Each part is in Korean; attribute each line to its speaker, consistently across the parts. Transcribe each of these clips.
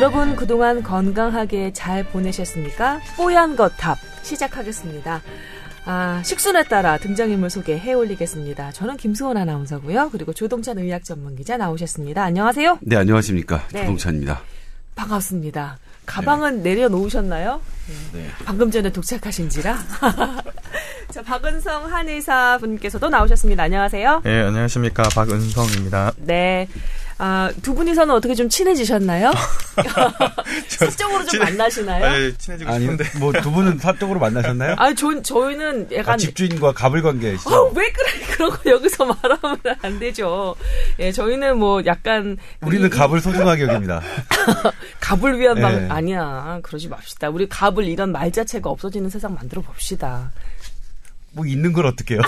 Speaker 1: 여러분 그동안 건강하게 잘 보내셨습니까? 뽀얀 거탑 시작하겠습니다. 아, 식순에 따라 등장인물 소개해 올리겠습니다. 저는 김수원 아나운서고요. 그리고 조동찬 의학 전문 기자 나오셨습니다. 안녕하세요.
Speaker 2: 네, 안녕하십니까.
Speaker 1: 네.
Speaker 2: 조동찬입니다.
Speaker 1: 반갑습니다. 가방은 내려놓으셨나요?
Speaker 2: 네.
Speaker 1: 방금 전에 도착하신지라. 자, 박은성 한의사 분께서도 나오셨습니다. 안녕하세요.
Speaker 3: 네, 안녕하십니까. 박은성입니다.
Speaker 1: 네. 아, 두 분이서는 어떻게 좀 친해지셨나요? 사적으로 좀
Speaker 3: 친해-
Speaker 1: 만나시나요?
Speaker 3: 아, 친해지고
Speaker 2: 아니,
Speaker 3: 싶은데.
Speaker 2: 뭐 두 분은 사적으로 만나셨나요?
Speaker 1: 아, 저, 저희는 약간.
Speaker 2: 아, 집주인과 갑을 관계시죠?
Speaker 1: 어, 왜 그래? 그런 거 여기서 말하면 안 되죠. 예, 저희는 뭐 약간.
Speaker 2: 우리는
Speaker 1: 이-
Speaker 2: 갑을 소중하게 여깁니다.
Speaker 1: 갑을 위한
Speaker 2: 예.
Speaker 1: 방, 아니야. 그러지 맙시다. 우리 갑을 이런 말 자체가 없어지는 세상 만들어 봅시다.
Speaker 2: 뭐 있는 걸 어떡해요?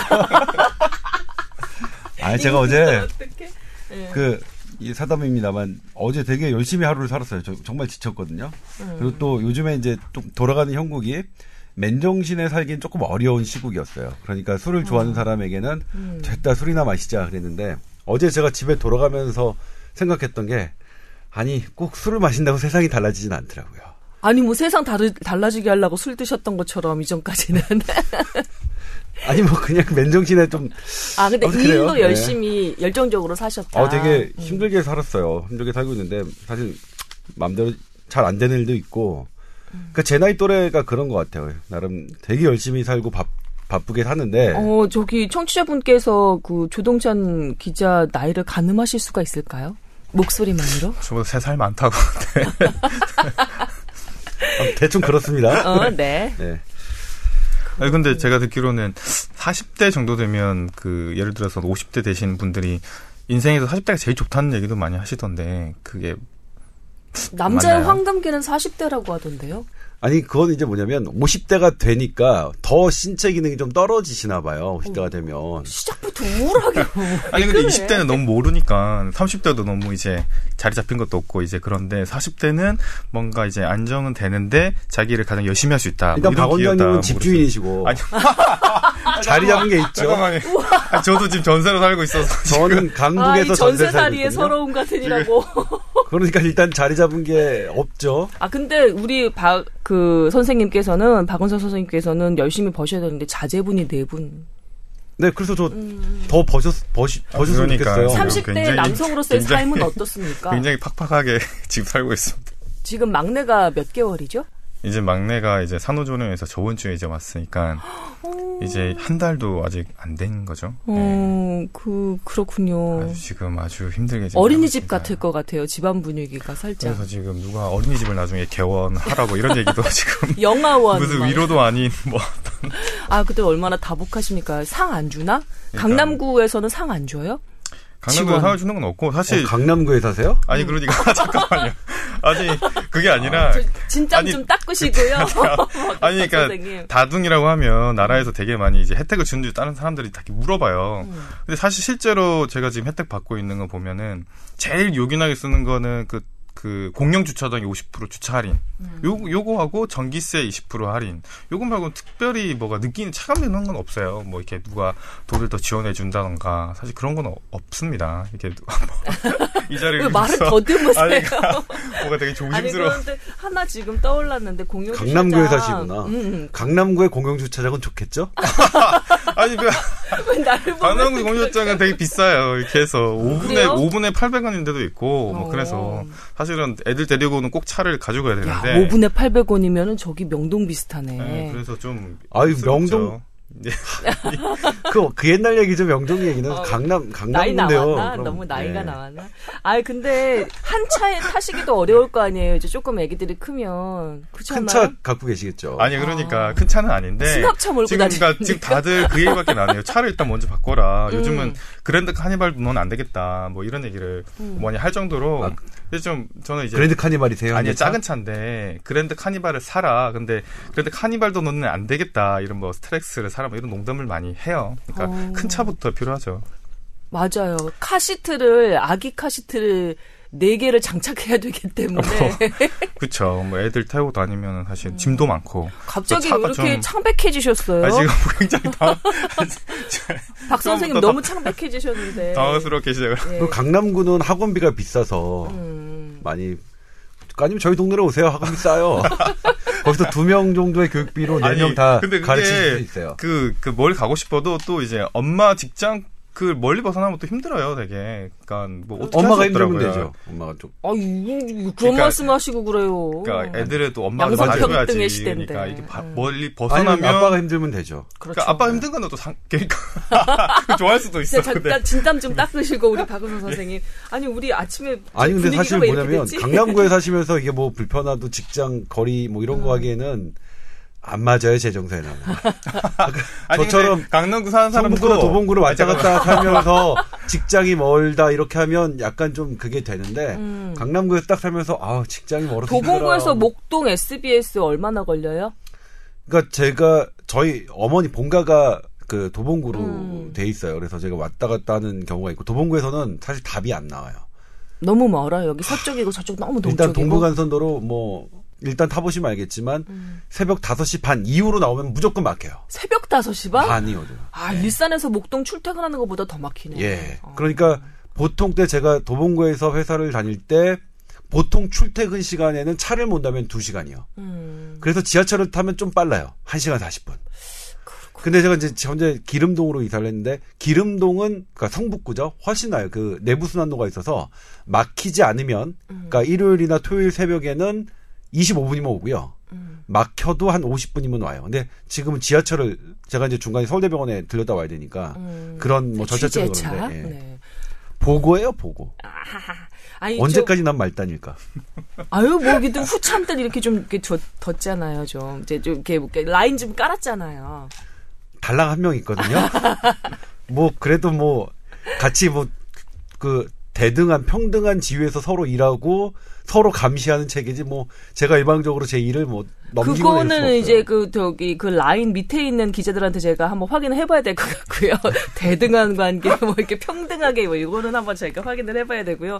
Speaker 2: 아, 제가 어제
Speaker 1: 어떻게?
Speaker 2: 그, 이 사담입니다만 어제 되게 열심히 하루를 살았어요. 저 정말 지쳤거든요.
Speaker 1: 음.
Speaker 2: 그리고 또 요즘에 이제 또 돌아가는 형국이 맨정신에 살긴 조금 어려운 시국이었어요. 그러니까 술을 좋아하는 사람에게는
Speaker 1: 음.
Speaker 2: 됐다 술이나 마시자 그랬는데 어제 제가 집에 돌아가면서 생각했던 게 아니 꼭 술을 마신다고 세상이 달라지진 않더라고요.
Speaker 1: 아니, 뭐 세상 다르, 달라지게 하려고 술 드셨던 것처럼 이전까지는.
Speaker 2: 아니 뭐 그냥 맨정신에 좀
Speaker 1: 아, 근데. 일도
Speaker 2: 네.
Speaker 1: 열심히, 열정적으로 사셨다.
Speaker 2: 어, 되게
Speaker 1: 음.
Speaker 2: 힘들게 살았어요. 힘들게 살고 있는데 사실 마음대로 잘 안 되는 일도 있고. 그러니까 제 나이 또래가 그런 것 같아요. 나름 되게 열심히 살고 바, 바쁘게 사는데
Speaker 1: 어, 저기 청취자분께서 그 조동찬 기자 나이를 가늠하실 수가 있을까요? 목소리만으로?
Speaker 3: 저보다 세살 많다고.
Speaker 2: 어, 대충 그렇습니다.
Speaker 1: 어, 네.
Speaker 2: 네.
Speaker 3: 아니, 근데 제가 듣기로는 40대 정도 되면 그, 예를 들어서 50대 되신 분들이 인생에서 40대가 제일 좋다는 얘기도 많이 하시던데, 그게,
Speaker 1: 남자의
Speaker 3: 맞나요?
Speaker 1: 황금기는 40대라고 하던데요.
Speaker 2: 아니 그건 이제 뭐냐면 50대가 되니까 더 신체 기능이 좀 떨어지시나 봐요. 50대가 되면.
Speaker 1: 시작부터 우울하게.
Speaker 3: 아니, 근데
Speaker 1: 그래?
Speaker 3: 20대는 너무 모르니까, 30대도 너무 이제 자리 잡힌 것도 없고, 이제 그런데 40대는 뭔가 이제 안정은 되는데, 자기를 가장 열심히 할 수 있다.
Speaker 2: 일단 뭐박
Speaker 3: 이런 기회다.
Speaker 2: 원장님은
Speaker 3: 뭐
Speaker 2: 집주인이시고
Speaker 3: 아니,
Speaker 2: 자리 잡은 게 있죠.
Speaker 3: 잠깐만요. 아, 저도 지금 전세로 살고 있어서.
Speaker 2: 저는
Speaker 1: 아,
Speaker 2: 강북에서
Speaker 1: 이
Speaker 2: 전세 있거든요.
Speaker 1: 서러움 같으니라고.
Speaker 2: 그러니까 일단 자리 잡은 게 없죠.
Speaker 1: 아, 근데 우리 박, 그 선생님께서는, 박은서 선생님께서는 열심히 버셔야 되는데 자제분이 네 분.
Speaker 2: 네, 그래서 저더 버셨 버시, 버셨으면
Speaker 3: 그러니까.
Speaker 2: 좋겠어요.
Speaker 3: 삼-
Speaker 1: 30대
Speaker 3: 굉장히-
Speaker 1: 남성으로서의
Speaker 3: 굉장히-
Speaker 1: 삶은 어떻습니까?
Speaker 3: 굉장히 팍팍하게 지금 살고 있습니다.
Speaker 1: 지금 막내가 몇 개월이죠?
Speaker 3: 이제 막내가 이제 산후조리원에서 저번 주에 이제 왔으니까 이제 한 달도 아직 안 된 거죠. 네.
Speaker 1: 어, 그, 그렇군요.
Speaker 3: 아주 지금 아주 힘들게 지금
Speaker 1: 어린이집. 같을 것 같아요. 집안 분위기가 살짝.
Speaker 3: 그래서 지금 누가 어린이집을 나중에 개원하라고 이런 얘기도 지금
Speaker 1: 영화원.
Speaker 3: 무슨
Speaker 1: 막.
Speaker 3: 위로도 아닌 뭐
Speaker 1: 아, 그때 얼마나 다복하십니까? 상 안 주나?
Speaker 3: 그러니까.
Speaker 1: 강남구에서는 상 안 줘요?
Speaker 3: 강남구에. 사주는 건 없고 사실
Speaker 2: 어, 강남구에 사세요?
Speaker 3: 아니 그러니까 잠깐만요. 아니 그게 아니라
Speaker 1: 저 진짜
Speaker 3: 아니,
Speaker 1: 좀 닦으시고요.
Speaker 3: 아니 그러니까
Speaker 1: 선생님.
Speaker 3: 다둥이라고 하면 나라에서 되게 많이 이제 혜택을 주는 줄 다른 사람들이 다 물어봐요.
Speaker 1: 음.
Speaker 3: 근데 사실 실제로 제가 지금 혜택 받고 있는 거 보면은 제일 요긴하게 쓰는 거는 그, 그 공영 주차장에 50% 주차 할인.
Speaker 1: 음.
Speaker 3: 요 요거하고 전기세 20% 할인. 요거 말고는 특별히 뭐가 느끼는 차감되는 건 없어요. 뭐 이렇게 누가 돈을 더 지원해 준다던가 사실 그런 건 어- 없습니다. 이렇게 누가 뭐이 자리에
Speaker 1: 왜 말을 더듬으세요?
Speaker 3: 아니, 그러니까 뭔가 되게
Speaker 1: 아니
Speaker 3: 조심스러워.
Speaker 1: 그런데 하나 지금 떠올랐는데 공영
Speaker 2: 강남구에. 사시구나.
Speaker 1: 음, 음.
Speaker 2: 강남구의 공영 주차장은 좋겠죠?
Speaker 3: 아니 그 강남구 공유장은 되게 비싸요. 이렇게 해서 5분에
Speaker 1: 그래요?
Speaker 3: 5분에 800원인 데도 있고 뭐
Speaker 1: 어.
Speaker 3: 그래서 사실은 애들 데리고는 꼭 차를 가지고 가야
Speaker 1: 야,
Speaker 3: 되는데
Speaker 1: 5분에 800원이면은 저기 명동 비슷하네.
Speaker 3: 네, 그래서 좀
Speaker 2: 아유. 명동-
Speaker 3: 네.
Speaker 2: 그, 그 옛날 얘기죠, 명동 얘기는.
Speaker 1: 어,
Speaker 2: 강남, 강남인데요.
Speaker 1: 너무 나이가
Speaker 2: 네.
Speaker 1: 나왔나? 아 근데 한 차에 타시기도 어려울 거 아니에요. 이제 조금 애기들이 크면
Speaker 2: 큰? 차 갖고 계시겠죠.
Speaker 3: 아니 그러니까 큰 차는 아닌데
Speaker 1: 승합차 몰고
Speaker 3: 지금 그러니까. 지금 다들 그 얘기밖에 안 해요. 차를 일단 먼저 바꿔라.
Speaker 1: 음.
Speaker 3: 요즘은 그랜드 카니발 넌 안 되겠다. 뭐 이런 얘기를
Speaker 1: 음.
Speaker 3: 많이 할 정도로
Speaker 2: 아,
Speaker 3: 그래서 좀 저는 이제
Speaker 2: 그랜드 카니발이세요?
Speaker 3: 아니
Speaker 2: 현재 차?
Speaker 3: 작은 차인데 그랜드 카니발을 사라. 근데 그랜드 카니발도 너는 안 되겠다. 이런 뭐 스타렉스를 사라. 뭐 이런 농담을 많이 해요. 그러니까
Speaker 1: 어.
Speaker 3: 큰 차부터 필요하죠.
Speaker 1: 맞아요. 카시트를 아기 카시트를 네 개를 장착해야 되기 때문에
Speaker 3: 그쵸. 뭐 애들 태우고 다니면 사실 짐도 많고.
Speaker 1: 갑자기 이렇게
Speaker 3: 좀-
Speaker 1: 창백해지셨어요?
Speaker 3: 아, 지금 굉장히 당,
Speaker 1: 박 선생님 너무 창백해지셨는데.
Speaker 3: 당황스럽게 시작을.
Speaker 1: 예.
Speaker 2: 그 강남구는 학원비가 비싸서
Speaker 1: 음.
Speaker 2: 많이 아니면 저희 동네로 오세요. 학원비 싸요. 거기서 두 명 정도의 교육비로 네 명 다 가르칠 수 있어요.
Speaker 3: 그, 그, 뭘 가고 싶어도 또 이제 엄마 직장 그 멀리 벗어나면 또 힘들어요, 되게. 그러니까 뭐 어떻게
Speaker 2: 엄마가 힘들면. 되죠. 엄마가 좀.
Speaker 1: 아, 그런
Speaker 3: 그러니까-
Speaker 1: 말씀하시고 그래요.
Speaker 3: 그러니까 애들의 또 엄마가 봐줘야지.
Speaker 1: 시대인데.
Speaker 3: 그러니까 이게 바-
Speaker 1: 음.
Speaker 3: 멀리
Speaker 2: 아니
Speaker 3: 벗어나면
Speaker 2: 아빠가 힘들면 되죠.
Speaker 1: 그렇죠.
Speaker 3: 그러니까 아빠 힘든 건 또 상, 그러니까 좋아할 수도 있어.
Speaker 1: 잠깐 진땀 좀 닦으시고 우리 박은선 선생님. 아니 우리 아침에
Speaker 2: 아니 근데 사실 뭐냐면? 강남구에 사시면서 이게 뭐 불편하도 직장 거리 뭐 이런 거
Speaker 1: 음.
Speaker 2: 하기에는 안 맞아요 제 정서에는.
Speaker 3: 아니,
Speaker 2: 저처럼
Speaker 3: 강남구 사는 사람도
Speaker 2: 성북구나 도봉구로 왔다
Speaker 3: 아니,
Speaker 2: 갔다 살면서 직장이 멀다 이렇게 하면 약간 좀 그게 되는데
Speaker 1: 음.
Speaker 2: 강남구에서 딱 살면서 아 직장이 멀어서
Speaker 1: 도봉구에서
Speaker 2: 힘들어.
Speaker 1: 목동 SBS 얼마나 걸려요?
Speaker 2: 그러니까 제가 저희 어머니 본가가 그 도봉구로
Speaker 1: 음.
Speaker 2: 돼 있어요. 그래서 제가 왔다 갔다 하는 경우가 있고 도봉구에서는 사실 답이 안 나와요.
Speaker 1: 너무 멀어요. 여기 서쪽이고 저쪽 너무 동쪽이고.
Speaker 2: 일단 동부간선도로 뭐 일단 타보시면 알겠지만
Speaker 1: 음.
Speaker 2: 새벽 5시 반 이후로 나오면 무조건 막혀요.
Speaker 1: 새벽 5시 반?
Speaker 2: 반이거든.
Speaker 1: 아, 일산에서 목동 출퇴근하는 것보다 더 막히네.
Speaker 2: 예.
Speaker 1: 어.
Speaker 2: 그러니까 보통 때 제가 도봉구에서 회사를 다닐 때 보통 출퇴근 시간에는 차를 못 타면 2시간이요.
Speaker 1: 음.
Speaker 2: 그래서 지하철을 타면 좀 빨라요. 1시간 40분. 근데 제가 이제 현재 기름동으로 이사를 했는데 기름동은 그러니까 성북구죠. 훨씬 나요. 그 내부 순환로가 있어서 막히지 않으면
Speaker 1: 음.
Speaker 2: 그러니까 일요일이나 토요일 새벽에는 25분이면 오고요.
Speaker 1: 음.
Speaker 2: 막혀도 한 50분이면 와요. 근데 지금은 지하철을 제가 이제 중간에 서울대병원에 들렸다 와야 되니까
Speaker 1: 음.
Speaker 2: 그런 뭐 절차 때문에
Speaker 1: 취재차?
Speaker 2: 그런데 예.
Speaker 1: 네.
Speaker 2: 보고예요, 보고.
Speaker 1: 아하하. 아니,
Speaker 2: 언제까지 난 말단일까?
Speaker 1: 좀, 아유, 뭐, 이게 후참 때 이렇게 좀, 이렇게 덧, 덧잖아요, 좀. 이제 좀, 이렇게, 이렇게 라인 좀 깔았잖아요.
Speaker 2: 달랑 한 명 있거든요. 뭐 그래도 뭐 같이 뭐 그 대등한 평등한 지위에서 서로 일하고 서로 감시하는 체계지 뭐 제가 일방적으로 제 일을 뭐 넘기고
Speaker 1: 그거는. 이제 그, 저기, 그 라인 밑에 있는 기자들한테 제가 한번 확인을 해봐야 될 것 같고요. 대등한 관계, 뭐 이렇게 평등하게, 뭐 이거는 한번 저희가 확인을 해봐야 되고요.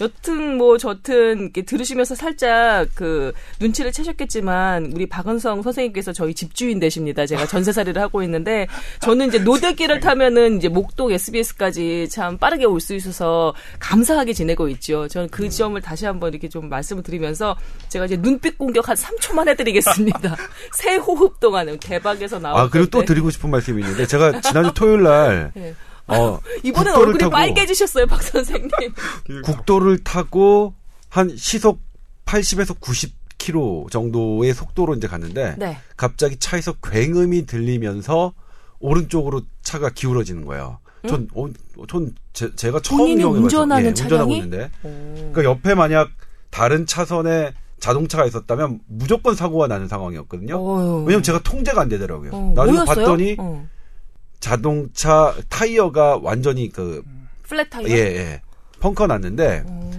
Speaker 1: 여튼 뭐 저튼 이렇게 들으시면서 살짝 그 눈치를 채셨겠지만 우리 박은성 선생님께서 저희 집주인 되십니다. 제가 전세살이를 하고 있는데 저는 이제 노대길을 타면은 이제 목동 SBS까지 참 빠르게 올 수 있어서 감사하게 지내고 있죠. 저는 그 점을 다시 한번 이렇게 좀 말씀을 드리면서 제가 이제 눈빛 공격 한 3초만 해드리겠습니다. 새 호흡 동안은 대박에서 나올
Speaker 2: 아 그리고 또
Speaker 1: 건데.
Speaker 2: 드리고 싶은 말씀이 있는데 제가 지난주 토요일 날
Speaker 1: 네.
Speaker 2: 어,
Speaker 1: 이번엔 얼굴이
Speaker 2: 타고
Speaker 1: 빨개지셨어요, 박 선생님.
Speaker 2: 국도를 타고 한 시속 80에서 90km 정도의 속도로 이제 갔는데
Speaker 1: 네.
Speaker 2: 갑자기 차에서 굉음이 들리면서 오른쪽으로 차가 기울어지는 거예요. 전, 어, 전 제, 가 처음
Speaker 1: 운전하는
Speaker 2: 예, 운전하고
Speaker 1: 차량이?
Speaker 2: 있는데
Speaker 1: 오.
Speaker 2: 그러니까 옆에 만약 다른 차선에 자동차가 있었다면 무조건 사고가 나는 상황이었거든요.
Speaker 1: 어휴.
Speaker 2: 왜냐면 제가 통제가 안 되더라고요.
Speaker 1: 어,
Speaker 2: 나중에
Speaker 1: 뭐였어요?
Speaker 2: 봤더니
Speaker 1: 어.
Speaker 2: 자동차 타이어가 완전히 그,
Speaker 1: 플랫 타이어?
Speaker 2: 예, 예. 펑커 났는데,
Speaker 1: 어.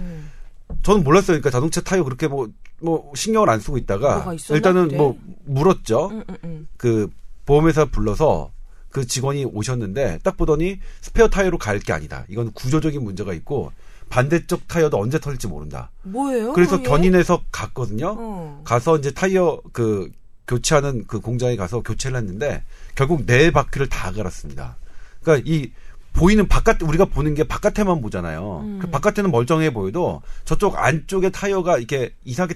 Speaker 2: 저는 몰랐어요. 그러니까 자동차 타이어 그렇게 뭐, 뭐, 신경을 안 쓰고 있다가? 일단은
Speaker 1: 그때?
Speaker 2: 뭐, 물었죠.
Speaker 1: 음, 음, 음.
Speaker 2: 그, 보험회사 불러서 그 직원이 오셨는데, 딱 보더니 스페어 타이어로 갈 게 아니다. 이건 구조적인 문제가 있고, 반대쪽 타이어도 언제 터질지 모른다.
Speaker 1: 뭐예요?
Speaker 2: 그래서
Speaker 1: 그게?
Speaker 2: 견인해서 갔거든요.
Speaker 1: 어.
Speaker 2: 가서 이제 타이어 그 교체하는 그 공장에 가서 교체를 했는데 결국 네 바퀴를 다 갈았습니다. 그러니까 이 보이는 바깥 우리가 보는 게 바깥에만 보잖아요.
Speaker 1: 음.
Speaker 2: 그 바깥에는 멀쩡해 보여도 저쪽 안쪽에 타이어가 이렇게 이상하게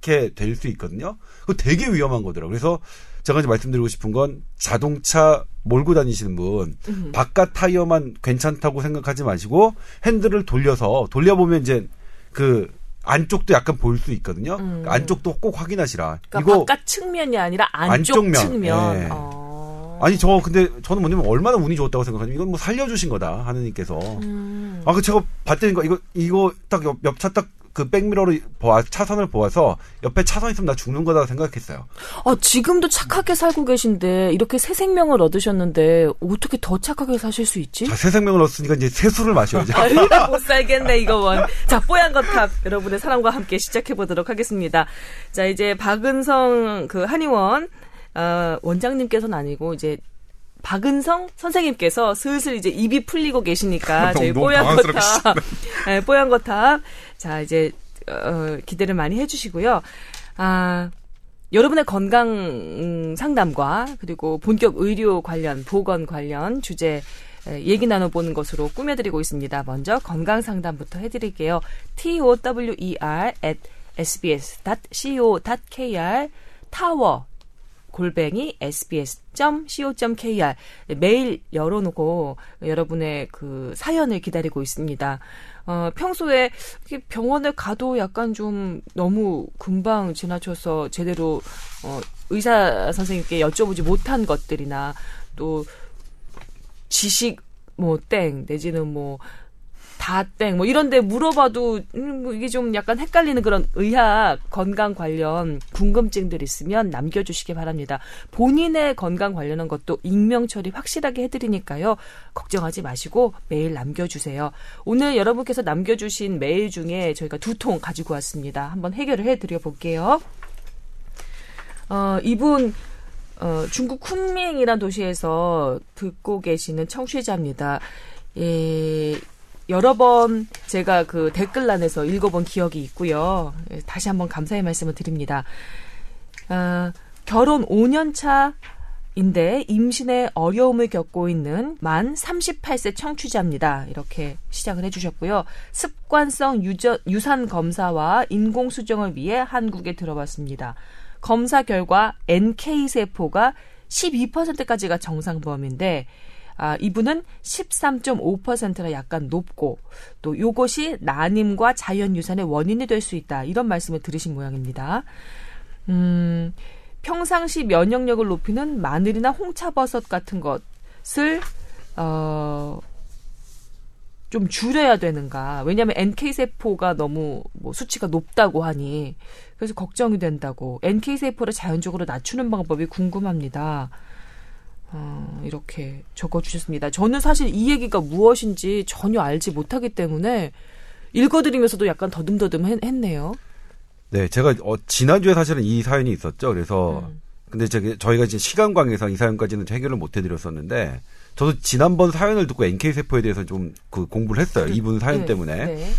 Speaker 2: 닳게 될 수 있거든요. 그거 되게 위험한 거더라고요. 그래서 제가 이제 말씀드리고 싶은 건 자동차 몰고 다니시는 분
Speaker 1: 음.
Speaker 2: 바깥 타이어만 괜찮다고 생각하지 마시고 핸들을 돌려서 돌려보면 이제 그 안쪽도 약간 보일 수 있거든요.
Speaker 1: 음.
Speaker 2: 안쪽도 꼭 확인하시라.
Speaker 1: 그러니까
Speaker 2: 이거
Speaker 1: 바깥 측면이 아니라 안쪽,
Speaker 2: 안쪽 면.
Speaker 1: 측면.
Speaker 2: 예.
Speaker 1: 어.
Speaker 2: 아니 저 근데 저는 뭐냐면 얼마나 운이 좋았다고 생각하냐면 이건 뭐 살려주신 거다 하느님께서.
Speaker 1: 음.
Speaker 2: 아그 제가 봤더니 이거 이거 이거 딱옆차딱 그 백미러로 보아 차선을 보아서 옆에 차선 있으면 나 죽는 거다 생각했어요.
Speaker 1: 아, 지금도 착하게 살고 계신데 이렇게 새 생명을 얻으셨는데 어떻게 더 착하게 사실 수 있지?
Speaker 2: 자, 새 생명을 얻었으니까 이제 새 술을 마셔야죠.
Speaker 1: 아유, 못 살겠네, 이거 원. 자, 뽀얀 거탑. 여러분의 사랑과 함께 시작해 보도록 하겠습니다. 자, 이제 박은성 그 한의원, 어, 원장님께서는 아니고, 이제, 박은성 선생님께서 슬슬 이제 입이 풀리고 계시니까 저희 뽀얀 거탑, 네, 뽀얀 거탑, 자 이제 어, 기대를 많이 해주시고요. 아 여러분의 건강 음, 상담과 그리고 본격 의료 관련 보건 관련 주제 에, 얘기 나눠보는 것으로 꾸며드리고 있습니다. 먼저 건강 상담부터 해드릴게요. T O W E R at sbs.co.kr 타워 골뱅이 sbs.co.kr 메일 열어놓고 여러분의 그 사연을 기다리고 있습니다. 어, 평소에 병원에 가도 약간 좀 너무 금방 지나쳐서 제대로 어, 의사 선생님께 여쭤보지 못한 것들이나 또 지식 뭐 땡 내지는 뭐 다땡 뭐 이런데 물어봐도 음, 뭐 이게 좀 약간 헷갈리는 그런 의학 건강 관련 궁금증들 있으면 남겨주시기 바랍니다. 본인의 건강 관련한 것도 익명 처리 확실하게 해드리니까요. 걱정하지 마시고 메일 남겨주세요. 오늘 여러분께서 남겨주신 메일 중에 저희가 두 통 가지고 왔습니다. 한번 해결을 해드려 볼게요. 어, 이분 어, 중국 쿤밍이라는 도시에서 듣고 계시는 청취자입니다. 예, 여러 번 제가 그 댓글란에서 읽어본 기억이 있고요. 예, 다시 한번 감사의 말씀을 드립니다. 아, 결혼 5년 차인데 임신에 어려움을 겪고 있는 만 38세 청취자입니다. 이렇게 시작을 해주셨고요. 습관성 유저, 유산 검사와 인공 수정을 위해 한국에 들어왔습니다. 검사 결과 NK 세포가 12%까지가 정상범인데 아, 이분은 13.5%라 약간 높고 또 요것이 난임과 자연유산의 원인이 될 수 있다. 이런 말씀을 들으신 모양입니다. 음, 평상시 면역력을 높이는 마늘이나 홍차버섯 같은 것을 어, 좀 줄여야 되는가. 왜냐하면 NK세포가 너무 뭐 수치가 높다고 하니 그래서 걱정이 된다고. NK세포를 자연적으로 낮추는 방법이 궁금합니다. 어, 이렇게 적어주셨습니다. 저는 사실 이 얘기가 무엇인지 전혀 알지 못하기 때문에 읽어드리면서도 약간 더듬더듬 했, 네요
Speaker 2: 네, 제가 어, 지난주에 사실은 이 사연이 있었죠. 그래서 음. 근데 저기 저희가 이제 시간 관계상 이 사연까지는 해결을 못 해드렸었는데 저도 지난번 사연을 듣고 NK 세포에 대해서 좀 그 공부를 했어요. 그, 이분 사연 네, 때문에 네.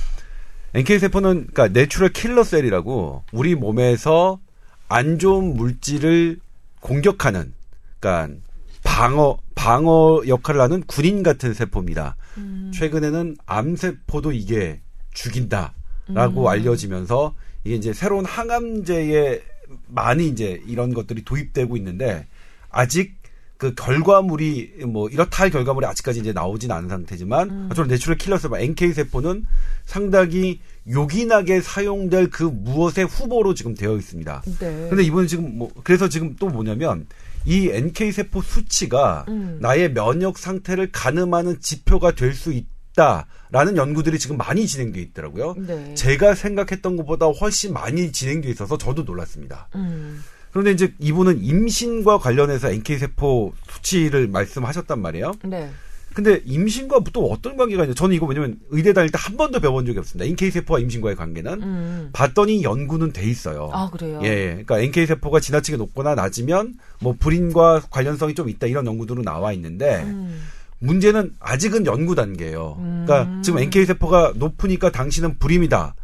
Speaker 2: NK 세포는 그러니까 natural killer cell이라고 우리 몸에서 안 좋은 물질을 공격하는 그러니까 방어 방어 역할을 하는 군인 같은 세포입니다. 음. 최근에는 암 세포도 이게 죽인다라고 음. 알려지면서 이게 이제 새로운 항암제에 많이 이제 이런 것들이 도입되고 있는데 아직 그 결과물이 뭐 이렇다 할 결과물이 아직까지 이제 나오진 않은 상태지만 음. 저는 natural killer 세포 NK 세포는 상당히 요긴하게 사용될 그 무엇의 후보로 지금 되어 있습니다. 네. 근데 이번에 지금 뭐 그래서 지금 또 뭐냐면 이 NK 세포 수치가 음. 나의 면역 상태를 가늠하는 지표가 될 수 있다라는 연구들이 지금 많이 진행돼 있더라고요. 네. 제가 생각했던 것보다 훨씬 많이 진행돼 있어서 저도 놀랐습니다. 음. 그런데 이제 이분은 임신과 관련해서 NK 세포 수치를 말씀하셨단 말이에요. 네. 근데 임신과 또 어떤 관계가 있냐? 저는 이거 뭐냐면 의대 다닐 때 한 번도 배워본 적이 없습니다. NK 세포와 임신과의 관계는 음. 봤더니 연구는 돼 있어요.
Speaker 1: 아 그래요?
Speaker 2: 예, 그러니까 NK 세포가 지나치게 높거나 낮으면 뭐 불임과 관련성이 좀 있다 이런 연구들은 나와 있는데 음. 문제는 아직은 연구 단계예요. 음. 그러니까 지금 NK 세포가 높으니까 당신은 불임이다.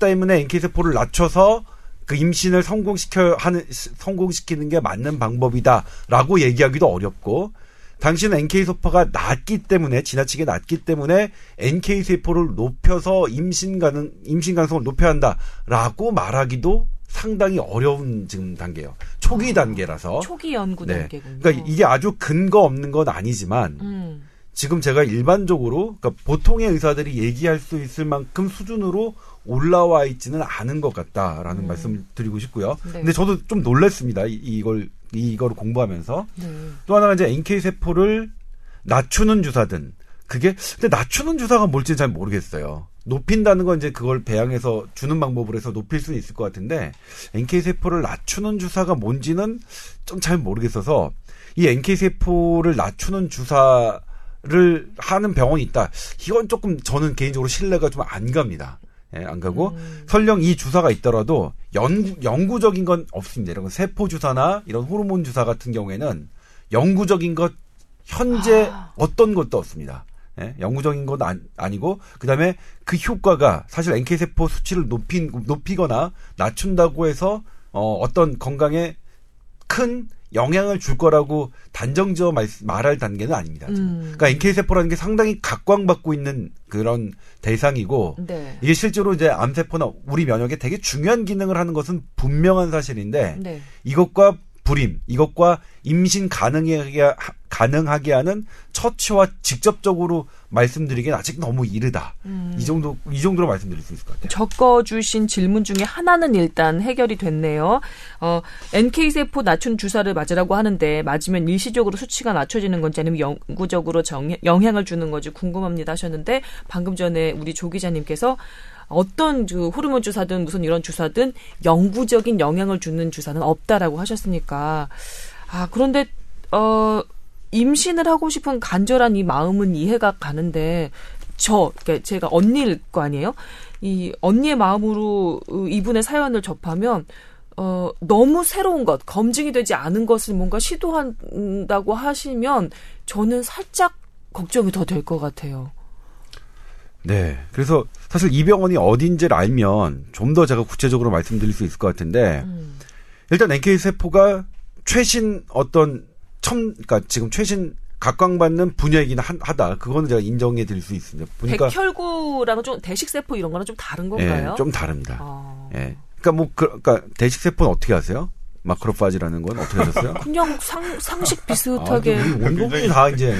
Speaker 2: 때문에 NK 세포를 낮춰서 그 임신을 성공시켜 하는 성공시키는 게 맞는 방법이다라고 얘기하기도 어렵고 당신은 NK 세포가 낮기 때문에 지나치게 낮기 때문에 NK 세포를 높여서 임신 가능 임신 가능성을 높여야 한다라고 말하기도 상당히 어려운 지금 단계예요. 초기 아, 단계라서.
Speaker 1: 초기 연구 네. 단계군요.
Speaker 2: 그러니까 이게 아주 근거 없는 건 아니지만 음. 지금 제가 일반적으로 그러니까 보통의 의사들이 얘기할 수 있을 만큼 수준으로 올라와 있지는 않은 것 같다라는 음. 말씀 드리고 싶고요. 네. 근데 저도 좀 놀랐습니다. 이, 걸 이거를 공부하면서 네. 또 하나가 이제 NK 세포를 낮추는 주사든 그게 근데 낮추는 주사가 뭘지 잘 모르겠어요. 높인다는 건 이제 그걸 배양해서 주는 방법으로 해서 높일 수는 있을 것 같은데 NK 세포를 낮추는 주사가 뭔지는 좀 잘 모르겠어서 이 NK 세포를 낮추는 주사를 하는 병원이 있다. 이건 조금 저는 개인적으로 신뢰가 좀 안 갑니다. 예, 안 가고 음. 설령 이 주사가 있더라도 연구 영구적인 건 없습니다. 이런 세포 주사나 이런 호르몬 주사 같은 경우에는 영구적인 것 현재 아. 어떤 것도 없습니다. 예, 영구적인 건 아니, 고 그다음에 그 효과가 사실 NK 세포 수치를 높인 높이거나 낮춘다고 해서 어, 어떤 건강에 큰 영향을 줄 거라고 단정지어 말, 말할 단계는 아닙니다.
Speaker 1: 음.
Speaker 2: 그러니까 NK 세포라는 게 상당히 각광받고 있는 그런 대상이고
Speaker 1: 네.
Speaker 2: 이게 실제로 이제 암 세포나 우리 면역에 되게 중요한 기능을 하는 것은 분명한 사실인데
Speaker 1: 네.
Speaker 2: 이것과 불임, 이것과 임신 가능하게, 하- 가능하게 하는 처치와 직접적으로 말씀드리기엔 아직 너무 이르다.
Speaker 1: 음.
Speaker 2: 이 정도, 이 정도로 말씀드릴 수 있을 것 같아요.
Speaker 1: 적어주신 질문 중에 하나는 일단 해결이 됐네요. 어, NK세포 낮춘 주사를 맞으라고 하는데 맞으면 일시적으로 수치가 낮춰지는 건지 아니면 영구적으로 정, 영향을 주는 건지 궁금합니다 하셨는데 방금 전에 우리 조 기자님께서 어떤 그 호르몬 주사든 무슨 이런 주사든 영구적인 영향을 주는 주사는 없다라고 하셨으니까 아 그런데 어 임신을 하고 싶은 간절한 이 마음은 이해가 가는데 저 그러니까 제가 언니일 거 아니에요? 이 언니의 마음으로 어, 이분의 사연을 접하면 어 너무 새로운 것 검증이 되지 않은 것을 뭔가 시도한다고 하시면 저는 살짝 걱정이 더 될 것 같아요.
Speaker 2: 네. 그래서 사실 이 병원이 어딘지를 알면 좀 더 제가 구체적으로 말씀드릴 수 있을 것 같은데
Speaker 1: 음.
Speaker 2: 일단 NK세포가 최신 어떤 첨, 그러니까 지금 최신 각광받는 분야이긴 하- 하다. 그거는 제가 인정해 드릴 수 있습니다. 보니까
Speaker 1: 백혈구랑은 좀 대식세포 이런 거랑 좀 다른 건가요?
Speaker 2: 예, 좀 다릅니다.
Speaker 1: 어.
Speaker 2: 예. 그러니까 뭐 그, 그러니까 대식세포는 어떻게 아세요? 마크로파지라는 건 어떻게 하셨어요?
Speaker 1: 그냥 상, 상식
Speaker 2: 아,
Speaker 1: 비슷하게
Speaker 2: 우리 온종이 다 이제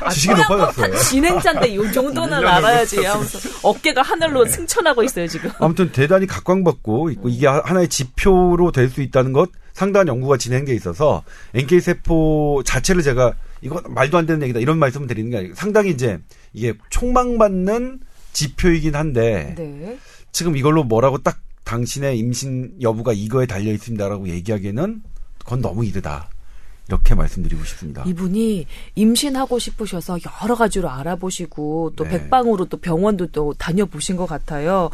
Speaker 1: 아,
Speaker 2: 지식이 높아졌어요.
Speaker 1: 진행자인데 이 정도는 알아야지 하면서 어깨가 하늘로 승천하고 있어요 지금.
Speaker 2: 아무튼 대단히 각광받고 있고 이게 하- 하나의 지표로 될 수 있다는 것 상당한 연구가 진행돼 있어서 NK 세포 자체를 제가 이거 말도 안 되는 얘기다 이런 말씀을 드리는 게 아니고 상당히 이제 이게 촉망받는 지표이긴 한데
Speaker 1: 네.
Speaker 2: 지금 이걸로 뭐라고 딱 당신의 임신 여부가 이거에 달려 있습니다라고 얘기하기에는 그건 너무 이르다 이렇게 말씀드리고 싶습니다.
Speaker 1: 이분이 임신하고 싶으셔서 여러 가지로 알아보시고 또
Speaker 2: 네.
Speaker 1: 백방으로 또 병원도 또 다녀보신 것 같아요.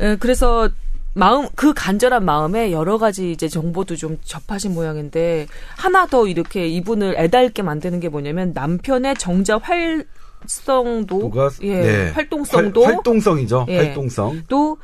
Speaker 1: 에, 그래서 마음 그 간절한 마음에 여러 가지 이제 정보도 좀 접하신 모양인데 하나 더 이렇게 이분을 애달게 만드는 게 뭐냐면 남편의 정자 활성도 예
Speaker 2: 네.
Speaker 1: 활동성도
Speaker 2: 활, 동성이죠
Speaker 1: 예.
Speaker 2: 활동성.
Speaker 1: 또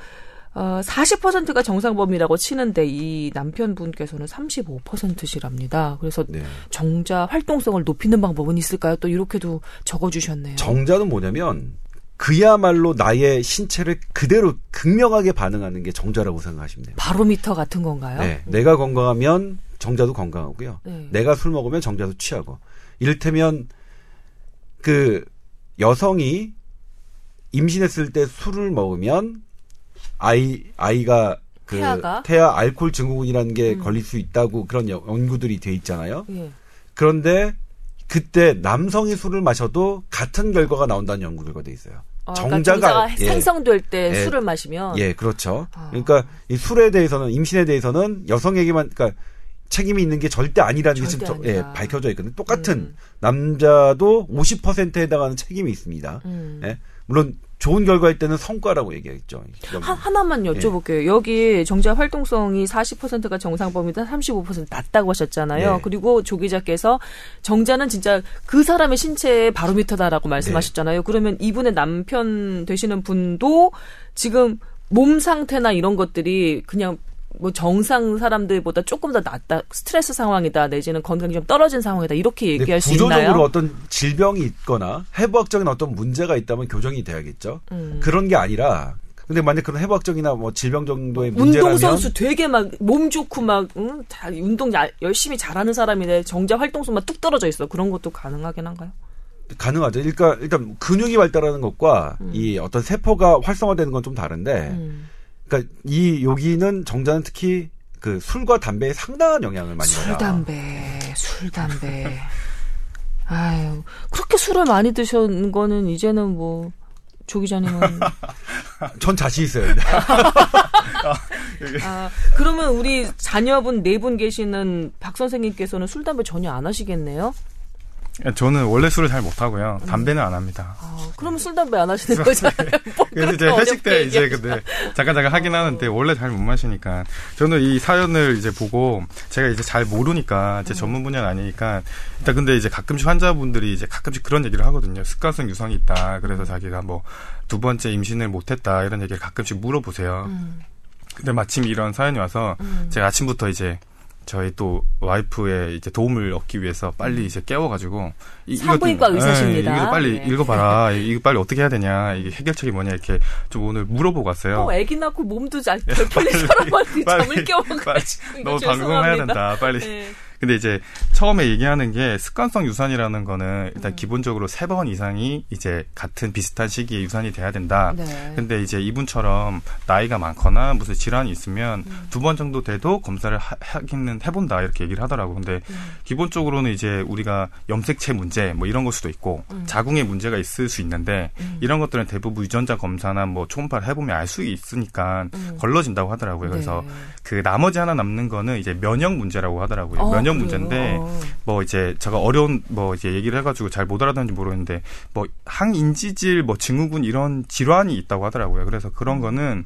Speaker 1: 어, 40%가 정상 범위라고 치는데 이 남편분께서는 35%시랍니다. 그래서
Speaker 2: 네.
Speaker 1: 정자 활동성을 높이는 방법은 있을까요? 또 이렇게도 적어주셨네요.
Speaker 2: 정자는 뭐냐면 그야말로 나의 신체를 그대로 극명하게 반응하는 게 정자라고 생각하시면 돼요.
Speaker 1: 바로미터 같은 건가요?
Speaker 2: 네, 내가 건강하면 정자도 건강하고요.
Speaker 1: 네.
Speaker 2: 내가 술 먹으면 정자도 취하고. 이를테면 그 여성이 임신했을 때 술을 먹으면 아이 아이가 그
Speaker 1: 태아가?
Speaker 2: 태아 알코올 증후군이라는 게
Speaker 1: 음.
Speaker 2: 걸릴 수 있다고 그런 연- 연구들이 돼 있잖아요.
Speaker 1: 예.
Speaker 2: 그런데 그때 남성이 술을 마셔도 같은 결과가 나온다는 연구들과 돼 있어요.
Speaker 1: 어,
Speaker 2: 정자가-
Speaker 1: 그러니까 정자가
Speaker 2: 예.
Speaker 1: 생성될 때
Speaker 2: 예.
Speaker 1: 술을 마시면
Speaker 2: 예, 그렇죠.
Speaker 1: 아.
Speaker 2: 그러니까 이 술에 대해서는 임신에 대해서는 여성에게만 그러니까 책임이 있는 게 절대 아니라는 게
Speaker 1: 절대
Speaker 2: 지금 저- 예. 밝혀져 있거든요. 똑같은
Speaker 1: 음.
Speaker 2: 남자도 50%에 해당하는 책임이 있습니다.
Speaker 1: 음.
Speaker 2: 예. 물론 좋은 결과일 때는 성과라고 얘기했죠.
Speaker 1: 하, 하나만 여쭤볼게요. 여기 정자 활동성이 40%가 정상 범위다 35% 낮다고 하셨잖아요.
Speaker 2: 네.
Speaker 1: 그리고 조 기자께서 정자는 진짜 그 사람의 신체의 바로미터다라고 말씀하셨잖아요. 그러면 이분의 남편 되시는 분도 지금 몸 상태나 이런 것들이 그냥 뭐 정상 사람들보다 조금 더 낫다, 스트레스 상황이다, 내지는 건강이 좀 떨어진 상황이다 이렇게 얘기할 수
Speaker 2: 구조적으로
Speaker 1: 있나요?
Speaker 2: 어떤 질병이 있거나 해부학적인 어떤 문제가 있다면 교정이 돼야겠죠.
Speaker 1: 음.
Speaker 2: 그런 게 아니라 근데 만약 그런 해부학적이나 뭐 질병 정도의 문제라면
Speaker 1: 운동 선수 되게 막 몸 좋고 막 응? 다 운동 야- 열심히 잘하는 사람인데 정자 활동성만 뚝 떨어져 있어. 그런 것도 가능하긴 한가요?
Speaker 2: 가능하죠. 일단 일단 근육이 발달하는 것과 이 어떤 세포가 활성화되는 건 좀 다른데
Speaker 1: 음.
Speaker 2: 그러니까 이 여기는 정자는 특히 그 술과 담배에 상당한 영향을 많이
Speaker 1: 술
Speaker 2: 받아요.
Speaker 1: 담배, 술 담배. 아유 그렇게 술을 많이 드신 거는 이제는 뭐 조 기자님은
Speaker 2: 전 자신 있어요.
Speaker 1: 아 그러면 우리 자녀분 네 분 계시는 박 선생님께서는 술 담배 전혀 안 하시겠네요?
Speaker 3: 저는 원래 술을 잘 못하고요. 담배는 안 합니다.
Speaker 1: 아 그러면 술 담배 안 하시는 거잖아요. 뭐
Speaker 3: 그래서 이제 회식 때 이제 근데 잠깐 잠깐 하긴 하는데 원래 잘 못 마시니까 저는 이 사연을 이제 보고 제가 이제 잘 모르니까 제 전문 분야는 아니니까 일단 근데 이제 가끔씩 환자분들이 이제 가끔씩 그런 얘기를 하거든요. 습관성 유성이 있다. 그래서 자기가 뭐 두 번째 임신을 못했다 이런 얘기를 가끔씩 물어보세요.
Speaker 1: 음.
Speaker 3: 근데 마침 이런 사연이 와서
Speaker 1: 음.
Speaker 3: 제가 아침부터 이제 저희 또 와이프의 이제 도움을 얻기 위해서 빨리 이제 깨워가지고 이-
Speaker 1: 산부인과 의사십니다.
Speaker 3: 예, 이거 빨리
Speaker 1: 네.
Speaker 3: 읽어봐라. 이거 빨리 어떻게 해야 되냐. 이게 해결책이 뭐냐 이렇게 좀 오늘 물어보고 왔어요.
Speaker 1: 어, 애기 낳고 몸도 잘 별풀린 사람한테 잠을 깨워가지고.
Speaker 3: 빨리.
Speaker 1: 이거
Speaker 3: 너 방송해야. 된다. 빨리.
Speaker 1: 네.
Speaker 3: 근데 이제 처음에 얘기하는 게 습관성 유산이라는 거는 일단
Speaker 1: 음.
Speaker 3: 기본적으로 세 번 이상이 이제 같은 비슷한 시기에 유산이 돼야 된다.
Speaker 1: 네.
Speaker 3: 근데 이제 이분처럼 나이가 많거나 무슨 질환이 있으면
Speaker 1: 음.
Speaker 3: 두번 정도 돼도 검사를 하, 하기는 해본다 이렇게 얘기를 하더라고. 근데
Speaker 1: 음.
Speaker 3: 기본적으로는 이제 우리가 염색체 문제 뭐 이런 걸 수도 있고
Speaker 1: 음.
Speaker 3: 자궁에 문제가 있을 수 있는데
Speaker 1: 음.
Speaker 3: 이런 것들은 대부분 유전자 검사나 뭐 초음파를 해보면 알 수 있으니까
Speaker 1: 음.
Speaker 3: 걸러진다고 하더라고요. 그래서
Speaker 1: 네.
Speaker 3: 그 나머지 하나 남는 거는 이제 면역 문제라고 하더라고요.
Speaker 1: 어,
Speaker 3: 면역
Speaker 1: 그래요?
Speaker 3: 문제인데
Speaker 1: 어.
Speaker 3: 뭐 이제 제가 어려운 뭐 이제 얘기를 해가지고 잘 못 알아듣는지 모르겠는데 뭐 항인지질 뭐 증후군 이런 질환이 있다고 하더라고요. 그래서 그런
Speaker 1: 음.
Speaker 3: 거는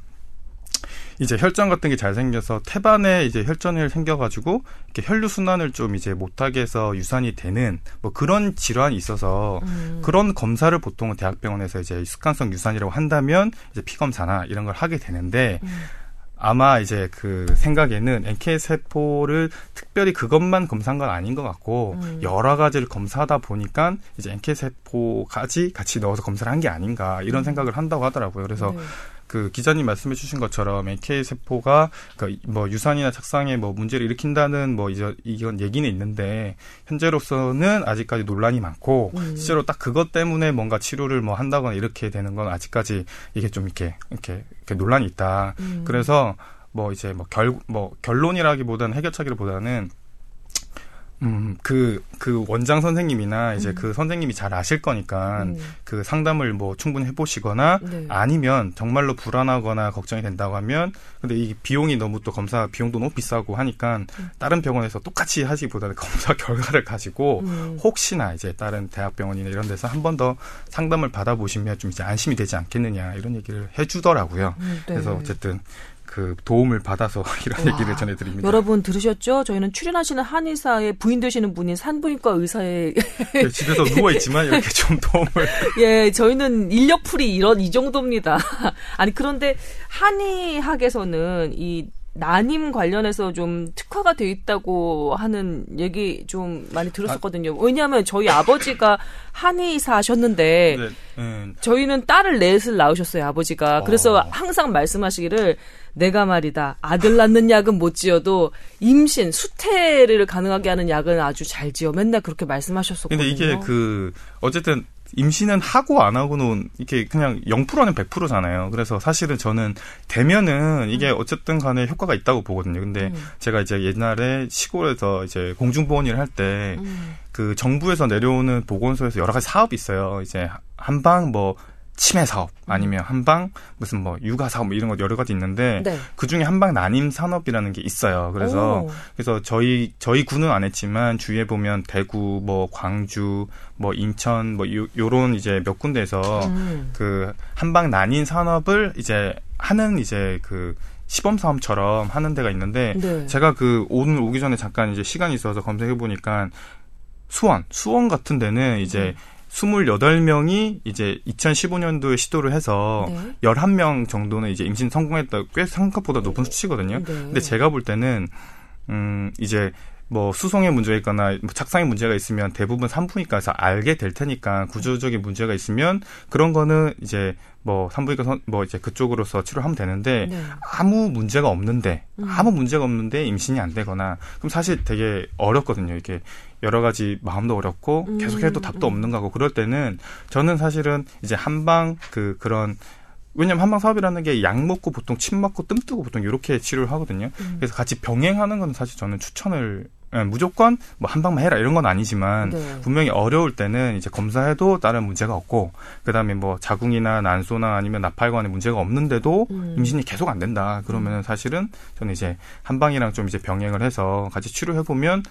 Speaker 3: 이제 혈전 같은 게 잘 생겨서 태반에 이제 혈전이 생겨가지고 이렇게 혈류 순환을 좀 이제 못하게 해서 유산이 되는 뭐 그런 질환이 있어서
Speaker 1: 음.
Speaker 3: 그런 검사를 보통은 대학병원에서 이제 습관성 유산이라고 한다면 이제 피 검사나 이런 걸 하게 되는데
Speaker 1: 음.
Speaker 3: 아마 이제 그 생각에는 NK 세포를 특별히 그것만 검사한 건 아닌 것 같고
Speaker 1: 음.
Speaker 3: 여러 가지를 검사하다 보니까 이제 NK 세포까지 같이 넣어서 검사를 한 게 아닌가 이런
Speaker 1: 음.
Speaker 3: 생각을 한다고 하더라고요. 그래서
Speaker 1: 네.
Speaker 3: 그 기자님 말씀해 주신 것처럼 NK 세포가 그뭐 유산이나 착상에 뭐 문제를 일으킨다는 뭐 이제 이건 얘기는 있는데 현재로서는 아직까지 논란이 많고
Speaker 1: 음.
Speaker 3: 실제로 딱 그것 때문에 뭔가 치료를 뭐 한다거나 이렇게 되는 건 아직까지 이게 좀 이렇게 이렇게, 이렇게 논란이 있다.
Speaker 1: 음.
Speaker 3: 그래서 뭐 이제 뭐 결뭐 결론이라기보다는 해결책이라보다는 음, 그, 그 원장 선생님이나 이제
Speaker 1: 음.
Speaker 3: 그 선생님이 잘 아실 거니까
Speaker 1: 음.
Speaker 3: 그 상담을 뭐 충분히 해보시거나
Speaker 1: 네.
Speaker 3: 아니면 정말로 불안하거나 걱정이 된다고 하면 근데 이 비용이 너무 또 검사 비용도 너무 비싸고 하니까
Speaker 1: 음.
Speaker 3: 다른 병원에서 똑같이 하시기보다는 검사 결과를 가지고
Speaker 1: 음.
Speaker 3: 혹시나 이제 다른 대학병원이나 이런 데서 한 번 더 상담을 받아보시면 좀 이제 안심이 되지 않겠느냐 이런 얘기를 해주더라고요.
Speaker 1: 음, 네.
Speaker 3: 그래서 어쨌든 그 도움을 받아서 이런
Speaker 1: 와,
Speaker 3: 얘기를 전해드립니다.
Speaker 1: 여러분 들으셨죠? 저희는 출연하시는 한의사의 부인 되시는 분인 산부인과 의사의
Speaker 3: 네, 집에서 누워 있지만 이렇게 좀 도움을
Speaker 1: 예, 저희는 인력풀이 이런 이 정도입니다. 아니 그런데 한의학에서는 이 난임 관련해서 좀 특화가 돼 있다고 하는 얘기 좀 많이 들었었거든요. 왜냐하면 저희 아버지가 한의사 하셨는데
Speaker 3: 네, 음,
Speaker 1: 저희는 딸을 넷을 낳으셨어요, 아버지가. 그래서
Speaker 3: 어.
Speaker 1: 항상 말씀하시기를 내가 말이다. 아들 낳는 약은 못 지어도 임신, 수태를 가능하게 하는 약은 아주 잘 지어. 맨날 그렇게 말씀하셨었거든요.
Speaker 3: 근데 이게 그 어쨌든 임신은 하고 안 하고는 이게 그냥 0% 아니면 100%잖아요. 그래서 사실은 저는 되면은 이게 어쨌든 간에 효과가 있다고 보거든요. 근데
Speaker 1: 음.
Speaker 3: 제가 이제 옛날에 시골에서 이제 공중보건 일을 할 때그
Speaker 1: 음.
Speaker 3: 정부에서 내려오는 보건소에서 여러 가지 사업이 있어요. 이제 한방 뭐 치매 사업 아니면 한방 무슨 뭐 육아 사업 뭐 이런 거 여러 가지 있는데
Speaker 1: 네.
Speaker 3: 그 중에 한방 난임 산업이라는 게 있어요. 그래서
Speaker 1: 오.
Speaker 3: 그래서 저희 저희 구는 안 했지만 주위에 보면 대구, 뭐 광주, 뭐 인천, 뭐 요, 요런 이제 몇 군데에서
Speaker 1: 음.
Speaker 3: 그 한방 난임 산업을 이제 하는 이제 그 시범 사업처럼 하는 데가 있는데
Speaker 1: 네.
Speaker 3: 제가 그 오늘 오기 전에 잠깐 이제 시간이 있어서 검색해 보니까 수원, 수원 같은 데는 이제
Speaker 1: 음.
Speaker 3: 28명이 이제 2015년도에 시도를 해서
Speaker 1: 네.
Speaker 3: 11명 정도는 이제 임신 성공했다 꽤 생각보다 높은 수치거든요.
Speaker 1: 네.
Speaker 3: 근데 제가 볼 때는 음 이제 뭐 수송에 문제가 있거나 뭐 착상에 문제가 있으면 대부분 산부인과에서 알게 될 테니까 구조적인 문제가 있으면 그런 거는 이제 뭐 산부인과 선, 뭐 이제 그쪽으로서 치료하면 되는데
Speaker 1: 네.
Speaker 3: 아무 문제가 없는데
Speaker 1: 음.
Speaker 3: 아무 문제가 없는데 임신이 안 되거나 그럼 사실 되게 어렵거든요. 이게 여러 가지 마음도 어렵고
Speaker 1: 음,
Speaker 3: 계속해도 답도
Speaker 1: 음.
Speaker 3: 없는 거고 그럴 때는 저는 사실은 이제 한방 그 그런 왜냐면 한방 사업이라는 게 약 먹고 보통 침 맞고 뜸 뜨고 보통 이렇게 치료를 하거든요.
Speaker 1: 음.
Speaker 3: 그래서 같이 병행하는 건 사실 저는 추천을 예, 무조건 뭐 한방만 해라 이런 건 아니지만
Speaker 1: 네.
Speaker 3: 분명히 어려울 때는 이제 검사해도 다른 문제가 없고 그다음에 뭐 자궁이나 난소나 아니면 나팔관에 문제가 없는데도
Speaker 1: 음.
Speaker 3: 임신이 계속 안 된다 그러면 은 사실은 저는 이제 한방이랑 좀 이제 병행을 해서 같이 치료해 보면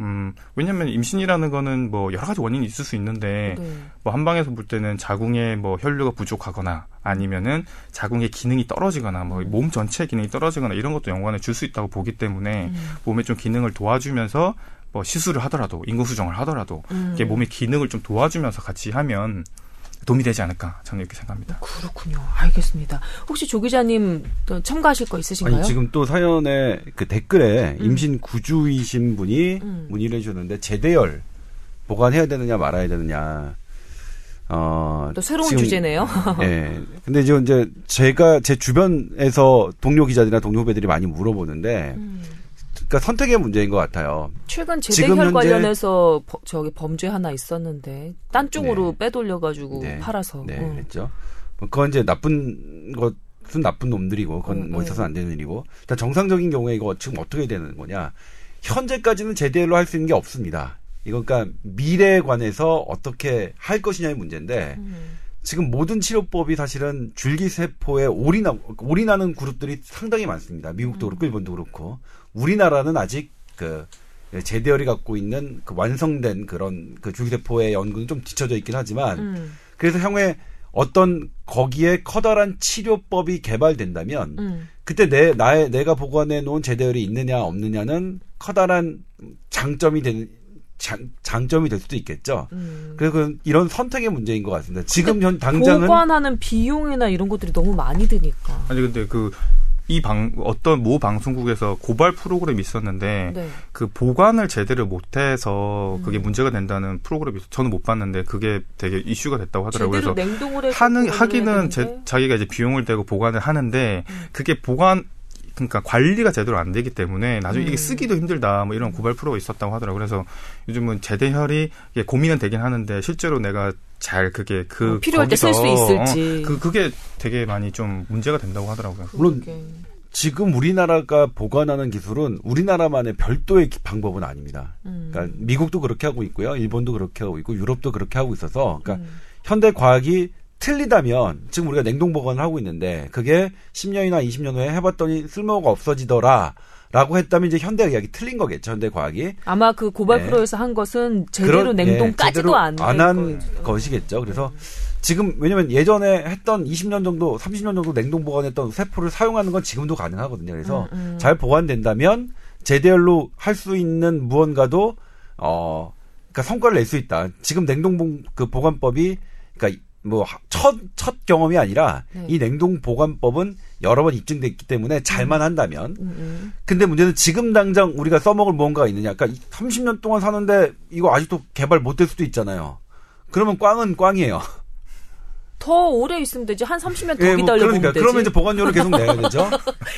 Speaker 3: 음 왜냐면 임신이라는 거는 뭐 여러 가지 원인이 있을 수 있는데
Speaker 1: 네.
Speaker 3: 뭐 한방에서 볼 때는 자궁에 뭐 혈류가 부족하거나 아니면은 자궁의 기능이 떨어지거나 뭐 몸 전체 기능이 떨어지거나 이런 것도 연관을 줄 수 있다고 보기 때문에
Speaker 1: 음.
Speaker 3: 몸에 좀 기능을 도와주면서 뭐 시술을 하더라도 인공 수정을 하더라도
Speaker 1: 음.
Speaker 3: 이게 몸의 기능을 좀 도와주면서 같이 하면 도움이 되지 않을까 저는 이렇게 생각합니다.
Speaker 1: 그렇군요. 알겠습니다. 혹시 조 기자님 또 첨가하실 거 있으신가요?
Speaker 2: 아니 지금 또 사연에 그 댓글에 임신 구주이신 분이
Speaker 1: 음.
Speaker 2: 문의를 해주셨는데 제대열 보관해야 되느냐 말아야 되느냐. 어,
Speaker 1: 또 새로운
Speaker 2: 지금-
Speaker 1: 주제네요.
Speaker 2: 예. 근데 지금 이제 제가 제 주변에서 동료 기자들이나 동료 후배들이 많이 물어보는데,
Speaker 1: 음.
Speaker 2: 그러니까 선택의 문제인 것 같아요.
Speaker 1: 최근
Speaker 2: 현재-
Speaker 1: 관련해서 버- 저기 범죄 하나 있었는데 딴 쪽으로
Speaker 2: 네.
Speaker 1: 빼돌려가지고
Speaker 2: 네.
Speaker 1: 팔아서.
Speaker 2: 네,
Speaker 1: 음.
Speaker 2: 그랬죠. 뭐 그건 이제 나쁜 것은 나쁜 놈들이고, 그건
Speaker 1: 음,
Speaker 2: 뭐
Speaker 1: 음.
Speaker 2: 있어서는 안 되는 일이고. 일단 정상적인 경우에 이거 지금 어떻게 되는 거냐. 현재까지는 제대로 할 수 있는 게 없습니다. 이건 그러니까 미래에 관해서 어떻게 할 것이냐의 문제인데,
Speaker 1: 음.
Speaker 2: 지금 모든 치료법이 사실은 줄기세포에 올인하, 올인하는 그룹들이 상당히 많습니다. 미국도
Speaker 1: 음.
Speaker 2: 그렇고 일본도 그렇고. 우리나라는 아직 그 제대열이 갖고 있는 그 완성된 그런 그 줄기세포의 연구는 좀 뒤쳐져 있긴 하지만
Speaker 1: 음.
Speaker 2: 그래서 향후에 어떤 거기에 커다란 치료법이 개발된다면
Speaker 1: 음.
Speaker 2: 그때 내 나의 내가 보관해 놓은 제대열이 있느냐 없느냐는 커다란 장점이 되는 장, 장점이 될 수도 있겠죠.
Speaker 1: 음.
Speaker 2: 그래서 그 이런 선택의 문제인 것 같습니다. 지금 현 당장은
Speaker 1: 보관하는 비용이나 이런 것들이 너무 많이 드니까.
Speaker 3: 아니 근데 그 이 방 어떤 모 방송국에서 고발 프로그램이 있었는데
Speaker 1: 네.
Speaker 3: 그 보관을 제대로 못해서 그게
Speaker 1: 음.
Speaker 3: 문제가 된다는 프로그램이 있어 저는 못 봤는데 그게 되게 이슈가 됐다고 하더라고요.
Speaker 1: 제대로
Speaker 3: 그래서
Speaker 1: 냉동을 해서
Speaker 3: 하는 하기는 제. 자기가 이제 비용을 대고 보관을 하는데
Speaker 1: 음.
Speaker 3: 그게 보관 그러니까 관리가 제대로 안 되기 때문에 나중에
Speaker 1: 음.
Speaker 3: 이게 쓰기도 힘들다 뭐 이런 고발 프로가 있었다고 하더라고요. 그래서 요즘은 제대혈이 이게 고민은 되긴 하는데 실제로 내가 잘 그게 그
Speaker 1: 어, 필요할 때 쓸 수 있을지.
Speaker 3: 어, 그 그게 되게 많이 좀 문제가 된다고 하더라고요.
Speaker 2: 물론
Speaker 1: 그러게.
Speaker 2: 지금 우리나라가 보관하는 기술은 우리나라만의 별도의 기- 방법은 아닙니다.
Speaker 1: 음.
Speaker 2: 그러니까 미국도 그렇게 하고 있고요, 일본도 그렇게 하고 있고 유럽도 그렇게 하고 있어서 그러니까
Speaker 1: 음.
Speaker 2: 현대 과학이 틀리다면 지금 우리가 냉동 보관을 하고 있는데 그게 10년이나 20년 후에 해봤더니 쓸모가 없어지더라. 라고 했다면 이제 현대 의학이 틀린 거겠죠, 현대 과학이.
Speaker 1: 아마 그 고발
Speaker 2: 네.
Speaker 1: 프로에서 한 것은 제대로 냉동까지도
Speaker 2: 예,
Speaker 1: 안
Speaker 2: 제대로
Speaker 1: 된
Speaker 2: 안한. 것이겠죠. 그래서 지금 왜냐면 예전에 했던 20년 정도, 30년 정도 냉동 보관했던 세포를 사용하는 건 지금도 가능하거든요. 그래서
Speaker 1: 음, 음.
Speaker 2: 잘 보관된다면 제대열로 할 수 있는 무언가도 어 그러니까 성과를 낼 수 있다. 지금 냉동 보- 그 보관법이 그러니까 뭐첫첫 경험이 아니라
Speaker 1: 네.
Speaker 2: 이 냉동 보관법은 여러 번 입증됐기 때문에 잘만 한다면
Speaker 1: 음, 음.
Speaker 2: 근데 문제는 지금 당장 우리가 써먹을 무언가가 있느냐. 그러니까 30년 동안 사는데 이거 아직도 개발 못 될 수도 있잖아요. 그러면 꽝은 꽝이에요.
Speaker 1: 더 오래 있으면 되지. 한 30년 더
Speaker 2: 예, 뭐
Speaker 1: 기다려 보면
Speaker 2: 그러니까
Speaker 1: 되지.
Speaker 2: 그러면 이제 보관료를 계속 내야 되죠.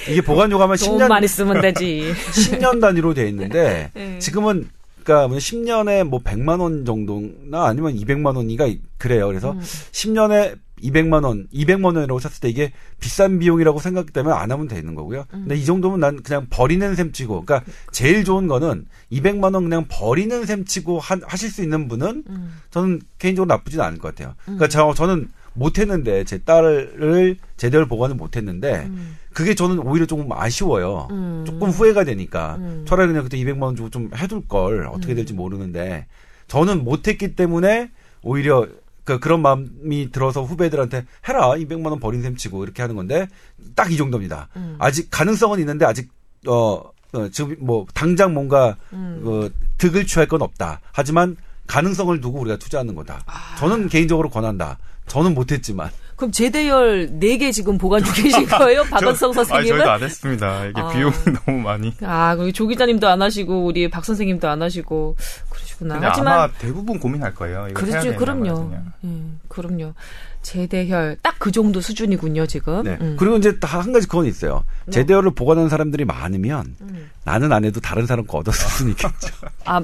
Speaker 2: 이게 보관료가
Speaker 1: 돈
Speaker 2: 10년
Speaker 1: 많이 쓰면 되지.
Speaker 2: 10년 단위로 돼 있는데
Speaker 1: 예.
Speaker 2: 지금은 그러니까 10년에 뭐 100만 원 정도나 아니면 200만 원이가 그래요. 그래서
Speaker 1: 음.
Speaker 2: 10년에 200만 원, 200만 원이라고 샀을 때 이게 비싼 비용이라고 때문에 안 하면 되는 거고요.
Speaker 1: 음.
Speaker 2: 근데 이 정도면 난 그냥 버리는 셈 치고, 그러니까 제일 좋은 거는 200만 원 그냥 버리는 셈 치고 하, 하실 수 있는 분은
Speaker 1: 음.
Speaker 2: 저는 개인적으로 나쁘지는 않을 것 같아요. 그러니까 저, 저는 못했는데 제 딸을 제대로 보관을 못했는데
Speaker 1: 음.
Speaker 2: 그게 저는 오히려 조금 아쉬워요.
Speaker 1: 음.
Speaker 2: 조금 후회가 되니까
Speaker 1: 음.
Speaker 2: 차라리 그냥 그때 200만 원 주고 좀 해둘 걸 어떻게 될지 모르는데 저는 못했기 때문에 오히려 그 그런 마음이 들어서 후배들한테 해라 200만 원 버린 셈 치고 이렇게 하는 건데 딱 이 정도입니다.
Speaker 1: 음.
Speaker 2: 아직 가능성은 있는데 아직 어, 어 지금 뭐 당장 뭔가
Speaker 1: 음.
Speaker 2: 그 득을 취할 건 없다. 하지만 가능성을 두고 우리가 투자하는 거다.
Speaker 1: 아.
Speaker 2: 저는 개인적으로 권한다. 저는 못했지만
Speaker 1: 그럼 제대열 4개 지금 보관 중 계신 거예요?
Speaker 3: 아니,
Speaker 1: 선생님은?
Speaker 3: 저희도 안 했습니다. 이게
Speaker 1: 아.
Speaker 3: 비용이 너무 많이.
Speaker 1: 아, 그리고 조 기자님도 안 하시고 우리 박 선생님도 안 하시고 그러시구나. 하지만
Speaker 3: 아마 대부분 고민할 거예요.
Speaker 1: 그렇죠, 그럼요. 예, 그럼요. 제대혈 딱 그 정도 수준이군요 지금.
Speaker 2: 네.
Speaker 1: 음.
Speaker 2: 그리고 이제 다 한 가지 그건 있어요.
Speaker 1: 네.
Speaker 2: 제대어를 보관하는 사람들이 많으면
Speaker 1: 음.
Speaker 2: 나는 안 해도 다른 사람 거 얻었을 수는 있겠죠.
Speaker 1: 아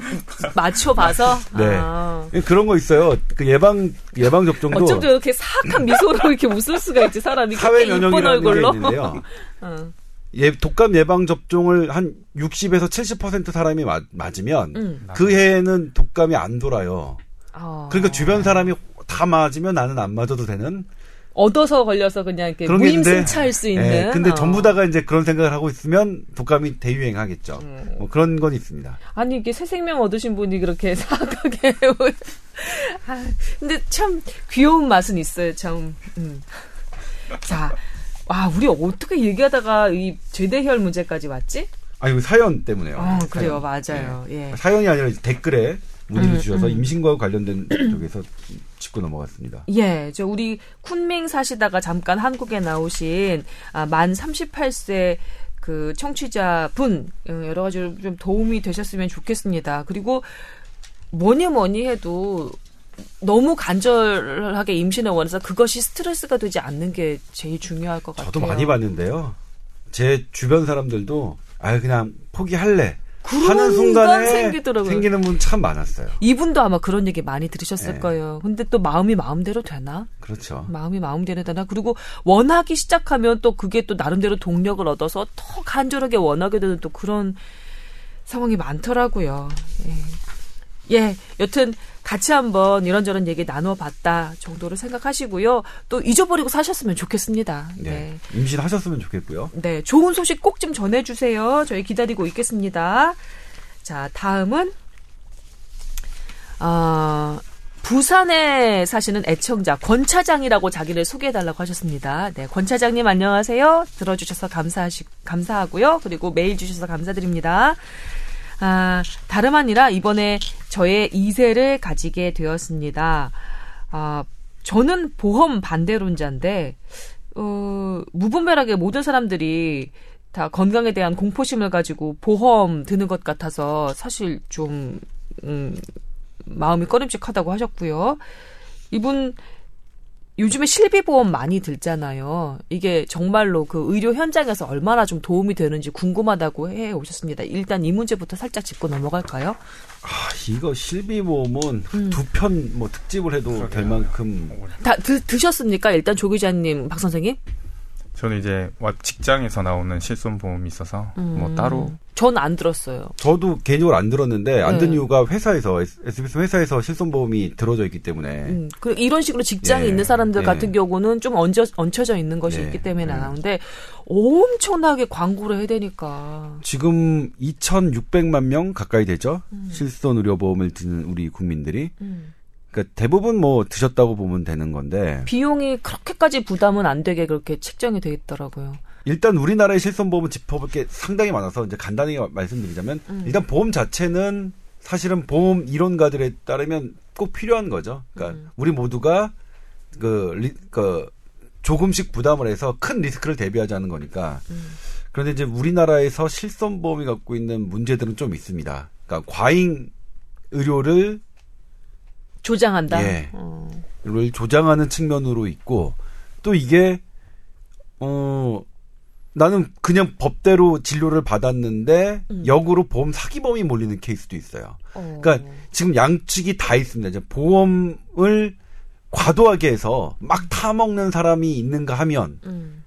Speaker 1: 맞춰봐서.
Speaker 2: 네.
Speaker 1: 아.
Speaker 2: 그런 거 있어요. 그 예방 예방 접종도
Speaker 1: 어쩜 저렇게 사악한 미소로 이렇게 웃을 수가 있지 사람이
Speaker 2: 사회 면역이라는 게
Speaker 1: 얼굴로.
Speaker 2: 있는데요.
Speaker 1: 어.
Speaker 2: 예, 독감 예방 접종을 한 60에서 70% 사람이 맞, 맞으면
Speaker 1: 음.
Speaker 2: 그 해에는 독감이 안 돌아요.
Speaker 1: 아.
Speaker 2: 그러니까 주변 사람이 다 맞으면 나는 안 맞아도 되는
Speaker 1: 얻어서 걸려서 그냥 이렇게 무임승차할 수 있는.
Speaker 2: 예, 근데
Speaker 1: 어.
Speaker 2: 전부 다가 이제 그런 생각을 하고 있으면 독감이 대유행하겠죠.
Speaker 1: 음.
Speaker 2: 뭐 그런 건 있습니다.
Speaker 1: 아니 이게 새 생명 얻으신 분이 그렇게 사악하게 아, 근데 참 귀여운 맛은 있어요 참 음. 자, 와 우리 어떻게 얘기하다가 이 제대혈 문제까지 왔지?
Speaker 2: 아, 이거 사연 때문에요.
Speaker 1: 어, 그래요
Speaker 2: 사연.
Speaker 1: 맞아요 예.
Speaker 2: 네. 사연이 아니라 댓글에 문의를
Speaker 1: 음,
Speaker 2: 주셔서
Speaker 1: 음.
Speaker 2: 임신과 관련된 쪽에서 짚고 넘어갔습니다.
Speaker 1: 예, 저 우리 쿤밍 사시다가 잠깐 한국에 나오신 아, 만 38세 그 청취자분 어, 여러 가지로 좀 도움이 되셨으면 좋겠습니다. 그리고 뭐니 뭐니 해도 너무 간절하게 임신을 원해서 그것이 스트레스가 되지 않는 게 제일 중요할 것 같아요.
Speaker 2: 저도 많이 봤는데요. 제 주변 사람들도 아 그냥 포기할래 하는 순간에
Speaker 1: 생기더라고요.
Speaker 2: 생기는 분 참 많았어요.
Speaker 1: 이분도 아마 그런 얘기 많이 들으셨을
Speaker 2: 네.
Speaker 1: 거예요. 근데 또 마음이 마음대로 되나?
Speaker 2: 그렇죠.
Speaker 1: 마음이 마음대로 되나? 그리고 원하기 시작하면 또 그게 또 나름대로 동력을 얻어서 더 간절하게 원하게 되는 또 그런 상황이 많더라고요. 예. 예, 여튼 같이 한번 이런저런 얘기 나눠봤다 정도로 생각하시고요. 또 잊어버리고 사셨으면 좋겠습니다.
Speaker 2: 네.
Speaker 1: 네.
Speaker 2: 임신하셨으면 좋겠고요.
Speaker 1: 네, 좋은 소식 꼭 좀 전해주세요. 저희 기다리고 있겠습니다. 자, 다음은, 어, 부산에 사시는 애청자, 권 차장이라고 자기를 소개해달라고 하셨습니다. 네, 권 차장님 안녕하세요. 들어주셔서 감사하시, 감사하고요. 그리고 메일 주셔서 감사드립니다. 아, 다름 아니라 이번에 저의 2세를 가지게 되었습니다. 아, 저는 보험 반대론자인데, 어, 무분별하게 모든 사람들이 다 건강에 대한 공포심을 가지고 보험 드는 것 같아서 사실 좀, 음, 마음이 꺼림칙하다고 하셨고요. 이분, 요즘에 실비보험 많이 들잖아요. 이게 정말로 그 의료 현장에서 얼마나 좀 도움이 되는지 궁금하다고 해 오셨습니다. 일단 이 문제부터 살짝 짚고 넘어갈까요?
Speaker 2: 아, 이거 실비보험은
Speaker 1: 음.
Speaker 2: 두편 뭐 특집을 해도 될 만큼
Speaker 1: 다 드, 드셨습니까? 일단 조 기자님, 박 선생님?
Speaker 3: 저는 이제 와- 직장에서 나오는 실손보험이 있어서 뭐 따로
Speaker 1: 전 안 들었어요.
Speaker 2: 저도 개인적으로 안 들었는데 안든
Speaker 1: 네.
Speaker 2: 이유가 회사에서 SBS 회사에서 실손보험이 들어져 있기 때문에
Speaker 1: 음, 그 이런 식으로 직장에
Speaker 2: 예,
Speaker 1: 있는 사람들
Speaker 2: 예.
Speaker 1: 같은 경우는 좀 얹어, 얹혀져 있는 것이
Speaker 2: 네,
Speaker 1: 있기 때문에
Speaker 2: 네.
Speaker 1: 나오는데 엄청나게 광고를 해야 되니까.
Speaker 2: 지금 2,600만 명 가까이 되죠. 실손 의료보험을 드는 우리 국민들이.
Speaker 1: 음.
Speaker 2: 그러니까 대부분 뭐 드셨다고 보면 되는 건데
Speaker 1: 비용이 그렇게까지 부담은 안 되게 그렇게 책정이 돼 있더라고요.
Speaker 2: 일단 우리나라의 실손보험은 짚어볼 게 상당히 많아서 이제 간단히 말씀드리자면
Speaker 1: 음.
Speaker 2: 일단 보험 자체는 사실은 보험 이론가들에 따르면 꼭 필요한 거죠. 그러니까
Speaker 1: 음.
Speaker 2: 우리 모두가 그, 리, 그 조금씩 부담을 해서 큰 리스크를 대비하자는 거니까.
Speaker 1: 음.
Speaker 2: 그런데 이제 우리나라에서 실손보험이 갖고 있는 문제들은 좀 있습니다. 그러니까 과잉 의료를
Speaker 1: 조장한다.
Speaker 2: 예.
Speaker 1: 어.
Speaker 2: 를 조장하는 측면으로 있고 또 이게 어 나는 그냥 법대로 진료를 받았는데
Speaker 1: 음.
Speaker 2: 역으로 보험 사기범이 몰리는 케이스도 있어요.
Speaker 1: 어.
Speaker 2: 그러니까 지금 양측이 다 있습니다. 이제 보험을 과도하게 해서 막 타먹는 사람이 있는가 하면
Speaker 1: 음.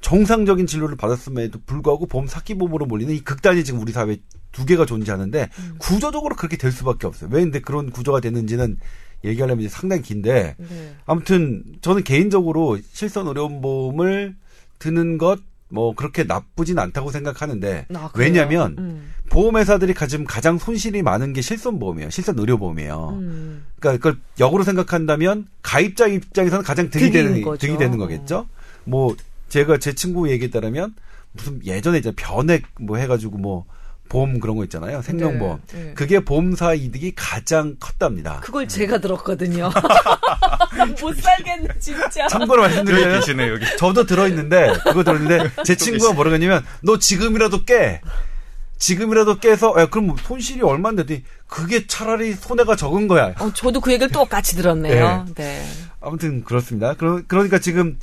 Speaker 2: 정상적인 진료를 받았음에도 불구하고 보험 사기범으로 몰리는 이 극단이 지금 우리 사회에 두 개가 존재하는데
Speaker 1: 음.
Speaker 2: 구조적으로 그렇게 될 수밖에 없어요. 왜 근데 그런 구조가 되는지는 얘기하려면 이제 상당히 긴데
Speaker 1: 네.
Speaker 2: 아무튼 저는 개인적으로 실손 의료보험을 드는 것 뭐 그렇게 나쁘진 않다고 생각하는데
Speaker 1: 아?
Speaker 2: 왜냐하면
Speaker 1: 음.
Speaker 2: 보험회사들이 가지금 가장 손실이 많은 게 실손보험이에요. 실손 의료보험이에요.
Speaker 1: 음.
Speaker 2: 그러니까 그걸 역으로 생각한다면 가입자 입장에서는 가장 득이 되는. 득이 되는 거겠죠. 뭐 제가 제 친구 얘기에 따르면 무슨 예전에 이제 변액 뭐 해가지고 뭐 보험 그런 거 있잖아요. 생명보험.
Speaker 1: 네, 네.
Speaker 2: 그게 보험사 이득이 가장 컸답니다.
Speaker 1: 그걸 제가 들었거든요. 못 살겠네, 진짜.
Speaker 2: 참고로 말씀드리면
Speaker 3: 계시네요 여기
Speaker 2: 저도 들어있는데 그거 들었는데 제 친구가 뭐라고 했냐면 너 지금이라도 깨 지금이라도 깨서 야 그럼 손실이 얼마인데 그게 차라리 손해가 적은 거야
Speaker 1: 어, 저도 그 얘기를 똑같이 들었네요. 네.
Speaker 2: 아무튼 그렇습니다 그러, 그러니까 지금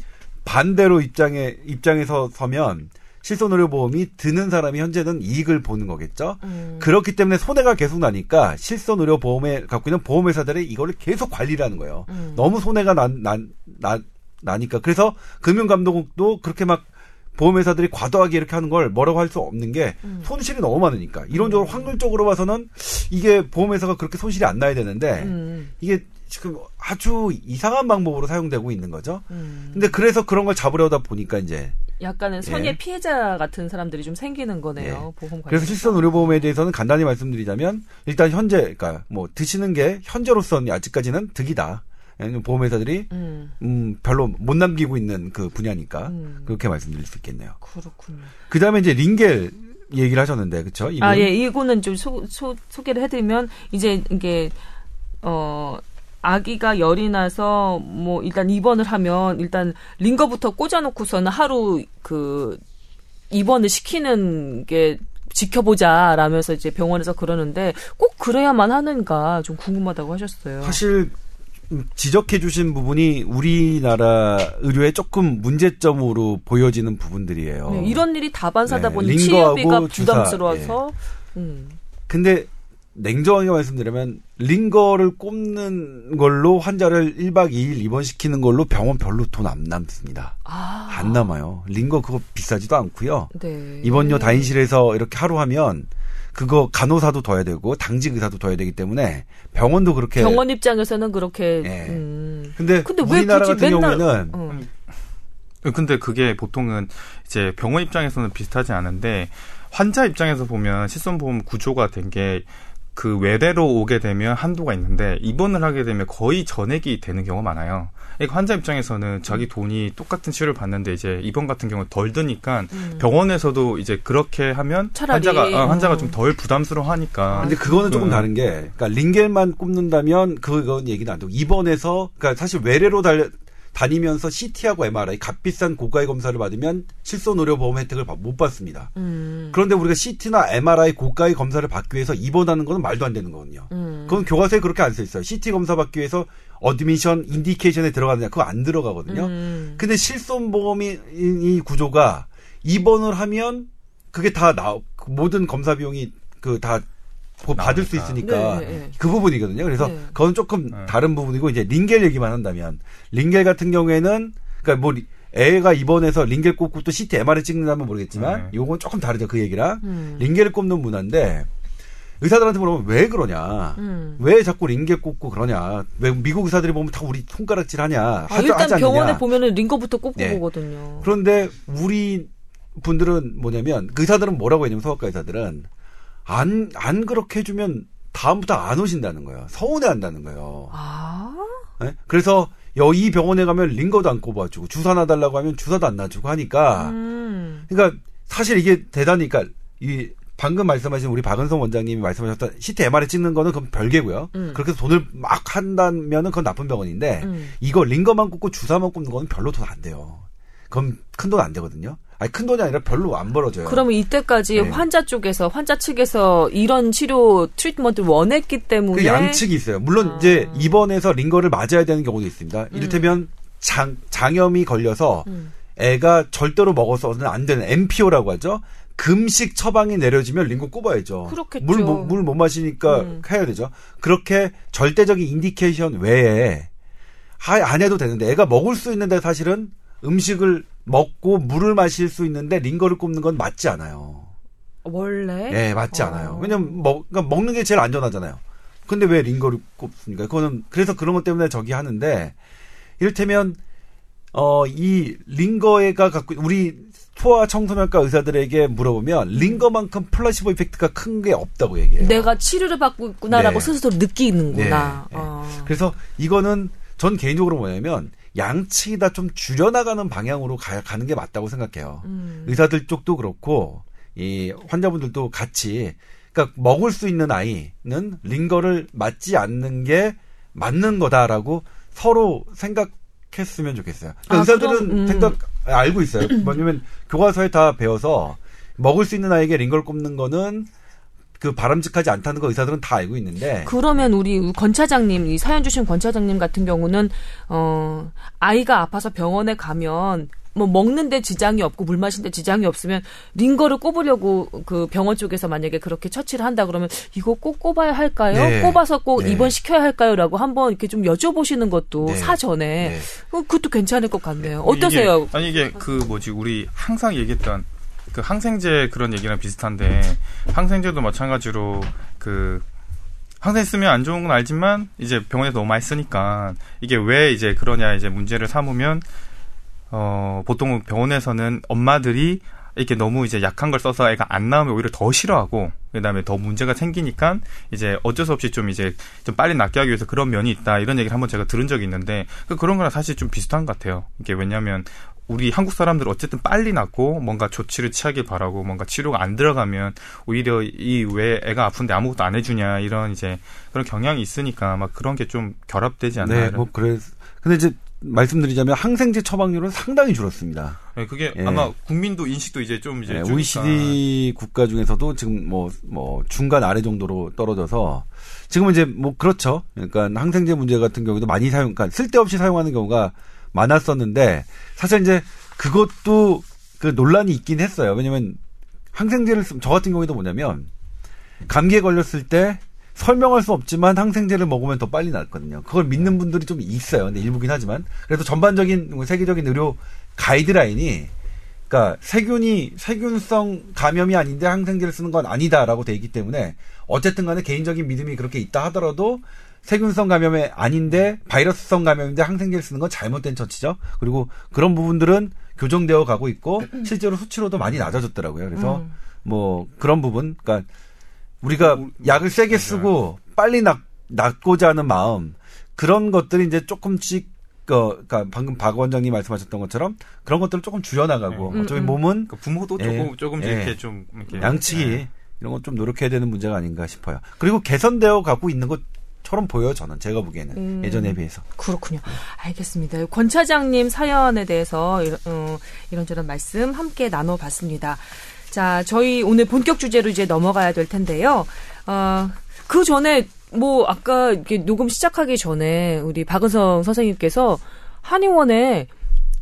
Speaker 2: 반대로 입장에 입장에서 서면 실손의료보험이 드는 사람이 현재는 이익을 보는 거겠죠
Speaker 1: 음.
Speaker 2: 그렇기 때문에 손해가 계속 나니까 실손의료보험에 갖고 있는 보험회사들이 이거를 계속 관리를 하는 거예요
Speaker 1: 음.
Speaker 2: 너무 손해가 난, 난, 나, 나니까. 그래서 금융감독도 그렇게 막 보험회사들이 과도하게 이렇게 하는 걸 뭐라고 할 수 없는 게
Speaker 1: 음.
Speaker 2: 손실이 너무 많으니까. 이론적으로 확률적으로 봐서는 이게 보험회사가 그렇게 손실이 안 나야 되는데
Speaker 1: 음.
Speaker 2: 이게 지금 아주 이상한 방법으로 사용되고 있는 거죠.
Speaker 1: 음.
Speaker 2: 근데 그래서 그런 걸 잡으려다 보니까 이제
Speaker 1: 약간은 선의
Speaker 2: 예.
Speaker 1: 피해자 같은 사람들이 좀 생기는 거네요. 보험 관련.
Speaker 2: 그래서 실손 의료보험에 대해서는 간단히 말씀드리자면 일단 현재 그러니까 뭐 드시는 게 현재로서는 아직까지는 득이다. 왜냐면 보험회사들이
Speaker 1: 음,
Speaker 2: 음, 별로 못 남기고 있는 그 분야니까
Speaker 1: 음.
Speaker 2: 그렇게 말씀드릴 수 있겠네요.
Speaker 1: 그렇군요.
Speaker 2: 그 다음에 이제 링겔 얘기를 하셨는데 그렇죠?
Speaker 1: 아, 예. 이거는 좀 소, 소, 소개를 해드리면 이제 이게 어 아기가 열이 나서 뭐 일단 입원을 하면 일단 링거부터 꽂아놓고서는 하루 그 입원을 시키는 게 지켜보자 라면서 이제 병원에서 그러는데 꼭 그래야만 하는가 좀 궁금하다고 하셨어요.
Speaker 2: 사실 지적해 주신 부분이 우리나라 의료에 조금 문제점으로 보여지는 부분들이에요.
Speaker 1: 네, 이런 일이 다반사다
Speaker 2: 네,
Speaker 1: 보니 치료비가 부담스러워서 음.
Speaker 2: 근데 냉정하게 말씀드리면 링거를 꼽는 걸로 환자를 1박 2일 입원시키는 걸로 병원 별로 돈 안 남습니다.
Speaker 1: 아,
Speaker 2: 안 남아요. 링거 그거 비싸지도 않고요.
Speaker 1: 네.
Speaker 2: 입원료 다인실에서 이렇게 하루 하면 그거 간호사도 더 해야 되고 당직 의사도 더 해야 되기 때문에 병원도 그렇게
Speaker 1: 병원 입장에서는 그렇게
Speaker 2: 예.
Speaker 1: 음.
Speaker 2: 근데,
Speaker 1: 근데 왜
Speaker 2: 우리나라 같은
Speaker 1: 맨날-
Speaker 2: 경우에는
Speaker 1: 어.
Speaker 3: 근데 그게 보통은 이제 병원 입장에서는 비슷하지 않은데 환자 입장에서 보면 실손보험 구조가 된 게 그 외래로 오게 되면 한도가 있는데 입원을 하게 되면 거의 전액이 되는 경우가 많아요. 그러니까 환자 입장에서는 자기 돈이 똑같은 치료를 받는데 이제 입원 같은 경우는 덜 드니까 병원에서도 이제 그렇게 하면
Speaker 1: 음. 차라리,
Speaker 3: 환자가 어, 환자가
Speaker 1: 어.
Speaker 3: 좀덜 부담스러워하니까.
Speaker 2: 근데 그거는 조금
Speaker 3: 음.
Speaker 2: 다른 게, 그러니까 링겔만 꼽는다면 그건 얘기는 안 되고 입원해서, 그러니까 사실 외래로 달, 다니면서 CT하고 MRI 값비싼 고가의 검사를 받으면 실손 의료보험 혜택을 바- 못 받습니다.
Speaker 1: 음.
Speaker 2: 그런데 우리가 CT나 MRI 고가의 검사를 받기 위해서 입원하는 건 말도 안 되는 거거든요.
Speaker 1: 음.
Speaker 2: 그건 교과서에 그렇게 안 써 있어요. CT 검사 받기 위해서 admission indication에 들어가느냐 그거 안 들어가거든요.
Speaker 1: 음.
Speaker 2: 근데 실손 보험이 이, 이 구조가 입원을 하면 그게 다 나, 모든 검사 비용이 그 다 받을 수
Speaker 3: 나오니까.
Speaker 2: 있으니까
Speaker 1: 네, 네, 네.
Speaker 2: 그 부분이거든요. 그래서
Speaker 1: 네.
Speaker 2: 그건 조금
Speaker 3: 네.
Speaker 2: 다른 부분이고 이제 링겔 얘기만 한다면 링겔 같은 경우에는 그러니까 뭐 리- 애가 입원해서 링겔 꼽고 또 CT, MRI 찍는다면 모르겠지만
Speaker 3: 네.
Speaker 2: 요건 조금 다르죠 그 얘기랑
Speaker 1: 음.
Speaker 2: 링겔을 꼽는 문화인데 의사들한테 물어보면 왜 그러냐
Speaker 1: 음.
Speaker 2: 왜 자꾸 링겔 꼽고 그러냐 왜 미국 의사들이 보면 다 우리 손가락질 하냐
Speaker 1: 아,
Speaker 2: 하지,
Speaker 1: 일단
Speaker 2: 하지 않느냐.
Speaker 1: 병원에 보면은 링거부터 꼽고
Speaker 2: 네.
Speaker 1: 보거든요.
Speaker 2: 그런데 우리 분들은 뭐냐면 그 의사들은 뭐라고 했냐면 소아과 의사들은 안 안 그렇게 해주면 다음부터 안 오신다는 거예요. 서운해 한다는 거예요.
Speaker 1: 아,
Speaker 2: 예? 그래서 여이 병원에 가면 링거도 안 꼽아주고 주사 놔달라고 하면 주사도 안 놔주고 하니까
Speaker 1: 음.
Speaker 2: 그러니까 사실 이게 대단히 그러니까 이 방금 말씀하신 우리 박은성 원장님이 말씀하셨던 CT MRI 찍는 거는 그건 별개고요.
Speaker 1: 음.
Speaker 2: 그렇게 해서 돈을 막 한다면은 그건 나쁜 병원인데
Speaker 1: 음.
Speaker 2: 이거 링거만 꽂고 주사만 꽂는 거는 별로 돈 안 돼요. 그건 큰돈 안 되거든요. 아니 큰 돈이 아니라 별로 안 벌어져요.
Speaker 1: 그러면 이때까지
Speaker 2: 네.
Speaker 1: 환자 쪽에서 환자 측에서 이런 치료 트리트먼트를 원했기 때문에
Speaker 2: 그 양측이 있어요. 물론
Speaker 1: 아.
Speaker 2: 이제 입원해서 링거를 맞아야 되는 경우도 있습니다. 이를테면 장 장염이 걸려서
Speaker 1: 음.
Speaker 2: 애가 절대로 먹어서는 안 되는 NPO라고 하죠. 금식 처방이 내려지면 링거 꼽아야죠.
Speaker 1: 그렇겠죠.
Speaker 2: 물 물 못 마시니까
Speaker 1: 음.
Speaker 2: 해야 되죠. 그렇게 절대적인 indication 외에 하, 안 해도 되는데 애가 먹을 수 있는데 사실은 음식을 먹고 물을 마실 수 있는데 링거를 꼽는 건 맞지 않아요.
Speaker 1: 원래
Speaker 2: 예, 맞지
Speaker 1: 어.
Speaker 2: 않아요. 왜냐면 먹, 그러니까 먹는 게 제일 안전하잖아요. 근데 왜 링거를 꼽습니까? 그거는 그래서 그런 것 때문에 저기 하는데 이를테면 어 이 링거가 갖고 우리 소아 청소년과 의사들에게 물어보면 링거만큼 플라시보 이펙트가 큰 게 없다고 얘기해요.
Speaker 1: 내가 치료를 받고 있구나라고
Speaker 2: 네.
Speaker 1: 스스로 느끼는구나.
Speaker 2: 네, 네.
Speaker 1: 어.
Speaker 2: 그래서 이거는 전 개인적으로 뭐냐면 양측이 다 좀 줄여나가는 방향으로 가, 가는 게 맞다고 생각해요.
Speaker 1: 음.
Speaker 2: 의사들 쪽도 그렇고 이 환자분들도 같이 그러니까 먹을 수 있는 아이는 링거를 맞지 않는 게 맞는 거다라고 서로 생각했으면 좋겠어요. 그러니까
Speaker 1: 아,
Speaker 2: 의사들은
Speaker 1: 그럼, 음.
Speaker 2: 생각 알고 있어요. 뭐냐면 교과서에 다 배워서 먹을 수 있는 아이에게 링거를 꼽는 거는 그 바람직하지 않다는 거 의사들은 다 알고 있는데
Speaker 1: 그러면 우리 권 차장님, 이 사연 주신 권 차장님 같은 경우는 어 아이가 아파서 병원에 가면 뭐 먹는데 지장이 없고 물 마시는데 지장이 없으면 링거를 꼽으려고 그 병원 쪽에서 만약에 그렇게 처치를 한다 그러면 이거 꼭 꼽아야 할까요?
Speaker 2: 네.
Speaker 1: 꼽아서 꼭
Speaker 2: 네.
Speaker 1: 입원시켜야 할까요?라고 한번 이렇게 좀 여쭤보시는 것도
Speaker 2: 네.
Speaker 1: 사전에
Speaker 2: 네.
Speaker 1: 어, 그것도 괜찮을 것 같네요. 어떠세요?
Speaker 3: 이게, 아니 이게 그 뭐지 우리 항상 얘기했던 그 항생제 그런 얘기랑 비슷한데 항생제도 마찬가지로 그 항생 쓰면 안 좋은 건 알지만 이제 병원에서 너무 많이 쓰니까 이게 왜 이제 그러냐 이제 문제를 삼으면 어 보통 병원에서는 엄마들이 이렇게 너무 이제 약한 걸 써서 애가 안 나오면 오히려 더 싫어하고 그다음에 더 문제가 생기니까 이제 어쩔 수 없이 좀 이제 좀 빨리 낫게 하기 위해서 그런 면이 있다 이런 얘기를 한번 제가 들은 적이 있는데 그 그런 거랑 사실 좀 비슷한 것 같아요. 이게 왜냐하면 우리 한국 사람들 어쨌든 빨리 낫고 뭔가 조치를 취하길 바라고 뭔가 치료가 안 들어가면 오히려 이 왜 애가 아픈데 아무것도 안 해주냐 이런 이제 그런 경향이 있으니까 막 그런 게 좀 결합되지 않나.
Speaker 2: 네, 뭐 그래. 근데 이제 말씀드리자면 항생제 처방률은 상당히 줄었습니다.
Speaker 3: 네, 그게
Speaker 2: 예.
Speaker 3: 아마 국민도 인식도 이제 좀 이제
Speaker 2: 네,
Speaker 3: 주니까.
Speaker 2: OECD 국가 중에서도 지금 뭐, 뭐, 중간 아래 정도로 떨어져서 지금은 이제 뭐 그렇죠. 그러니까 항생제 문제 같은 경우도 많이 사용, 그러니까 쓸데없이 사용하는 경우가 많았었는데 사실 이제 그것도 그 논란이 있긴 했어요. 왜냐면 항생제를 쓰, 저 같은 경우에도 뭐냐면 감기에 걸렸을 때 설명할 수 없지만 항생제를 먹으면 더 빨리 낫거든요. 그걸 믿는 분들이 좀 있어요. 근데 일부긴 하지만. 그래서 전반적인 뭐 세계적인 의료 가이드라인이 그러니까 세균이 세균성 감염이 아닌데 항생제를 쓰는 건 아니다라고 돼 있기 때문에 어쨌든 간에 개인적인 믿음이 그렇게 있다 하더라도 세균성 감염이 아닌데 바이러스성 감염인데 항생제를 쓰는 건 잘못된 처치죠. 그리고 그런 부분들은 교정되어 가고 있고 실제로 수치로도 많이 낮아졌더라고요. 그래서
Speaker 1: 음.
Speaker 2: 뭐 그런 부분 그러니까 우리가
Speaker 3: 뭐,
Speaker 2: 약을 세게 쓰고 빨리 낫, 낫고자 하는 마음 그런 것들이 이제 조금씩 그 그러니까 방금 박 원장님 말씀하셨던 것처럼 그런 것들을 조금 줄여나가고
Speaker 1: 네.
Speaker 2: 어차피
Speaker 1: 음, 음.
Speaker 2: 몸은
Speaker 3: 그 부모도
Speaker 2: 예.
Speaker 3: 조금 조금
Speaker 2: 예.
Speaker 3: 이렇게 좀 이렇게
Speaker 2: 양치기
Speaker 3: 예.
Speaker 2: 이런 것좀 노력해야 되는 문제가 아닌가 싶어요. 그리고 개선되어 가고 있는 것 처럼 보여요. 저는 제가 보기에는
Speaker 1: 음.
Speaker 2: 예전에 비해서.
Speaker 1: 그렇군요. 알겠습니다. 권 차장님 사연에 대해서 이런, 어, 이런저런 말씀 함께 나눠봤습니다. 자, 저희 오늘 본격 주제로 이제 넘어가야 될 텐데요. 어, 그 전에 뭐 아까 이렇게 녹음 시작하기 전에 우리 박은성 선생님께서 한의원에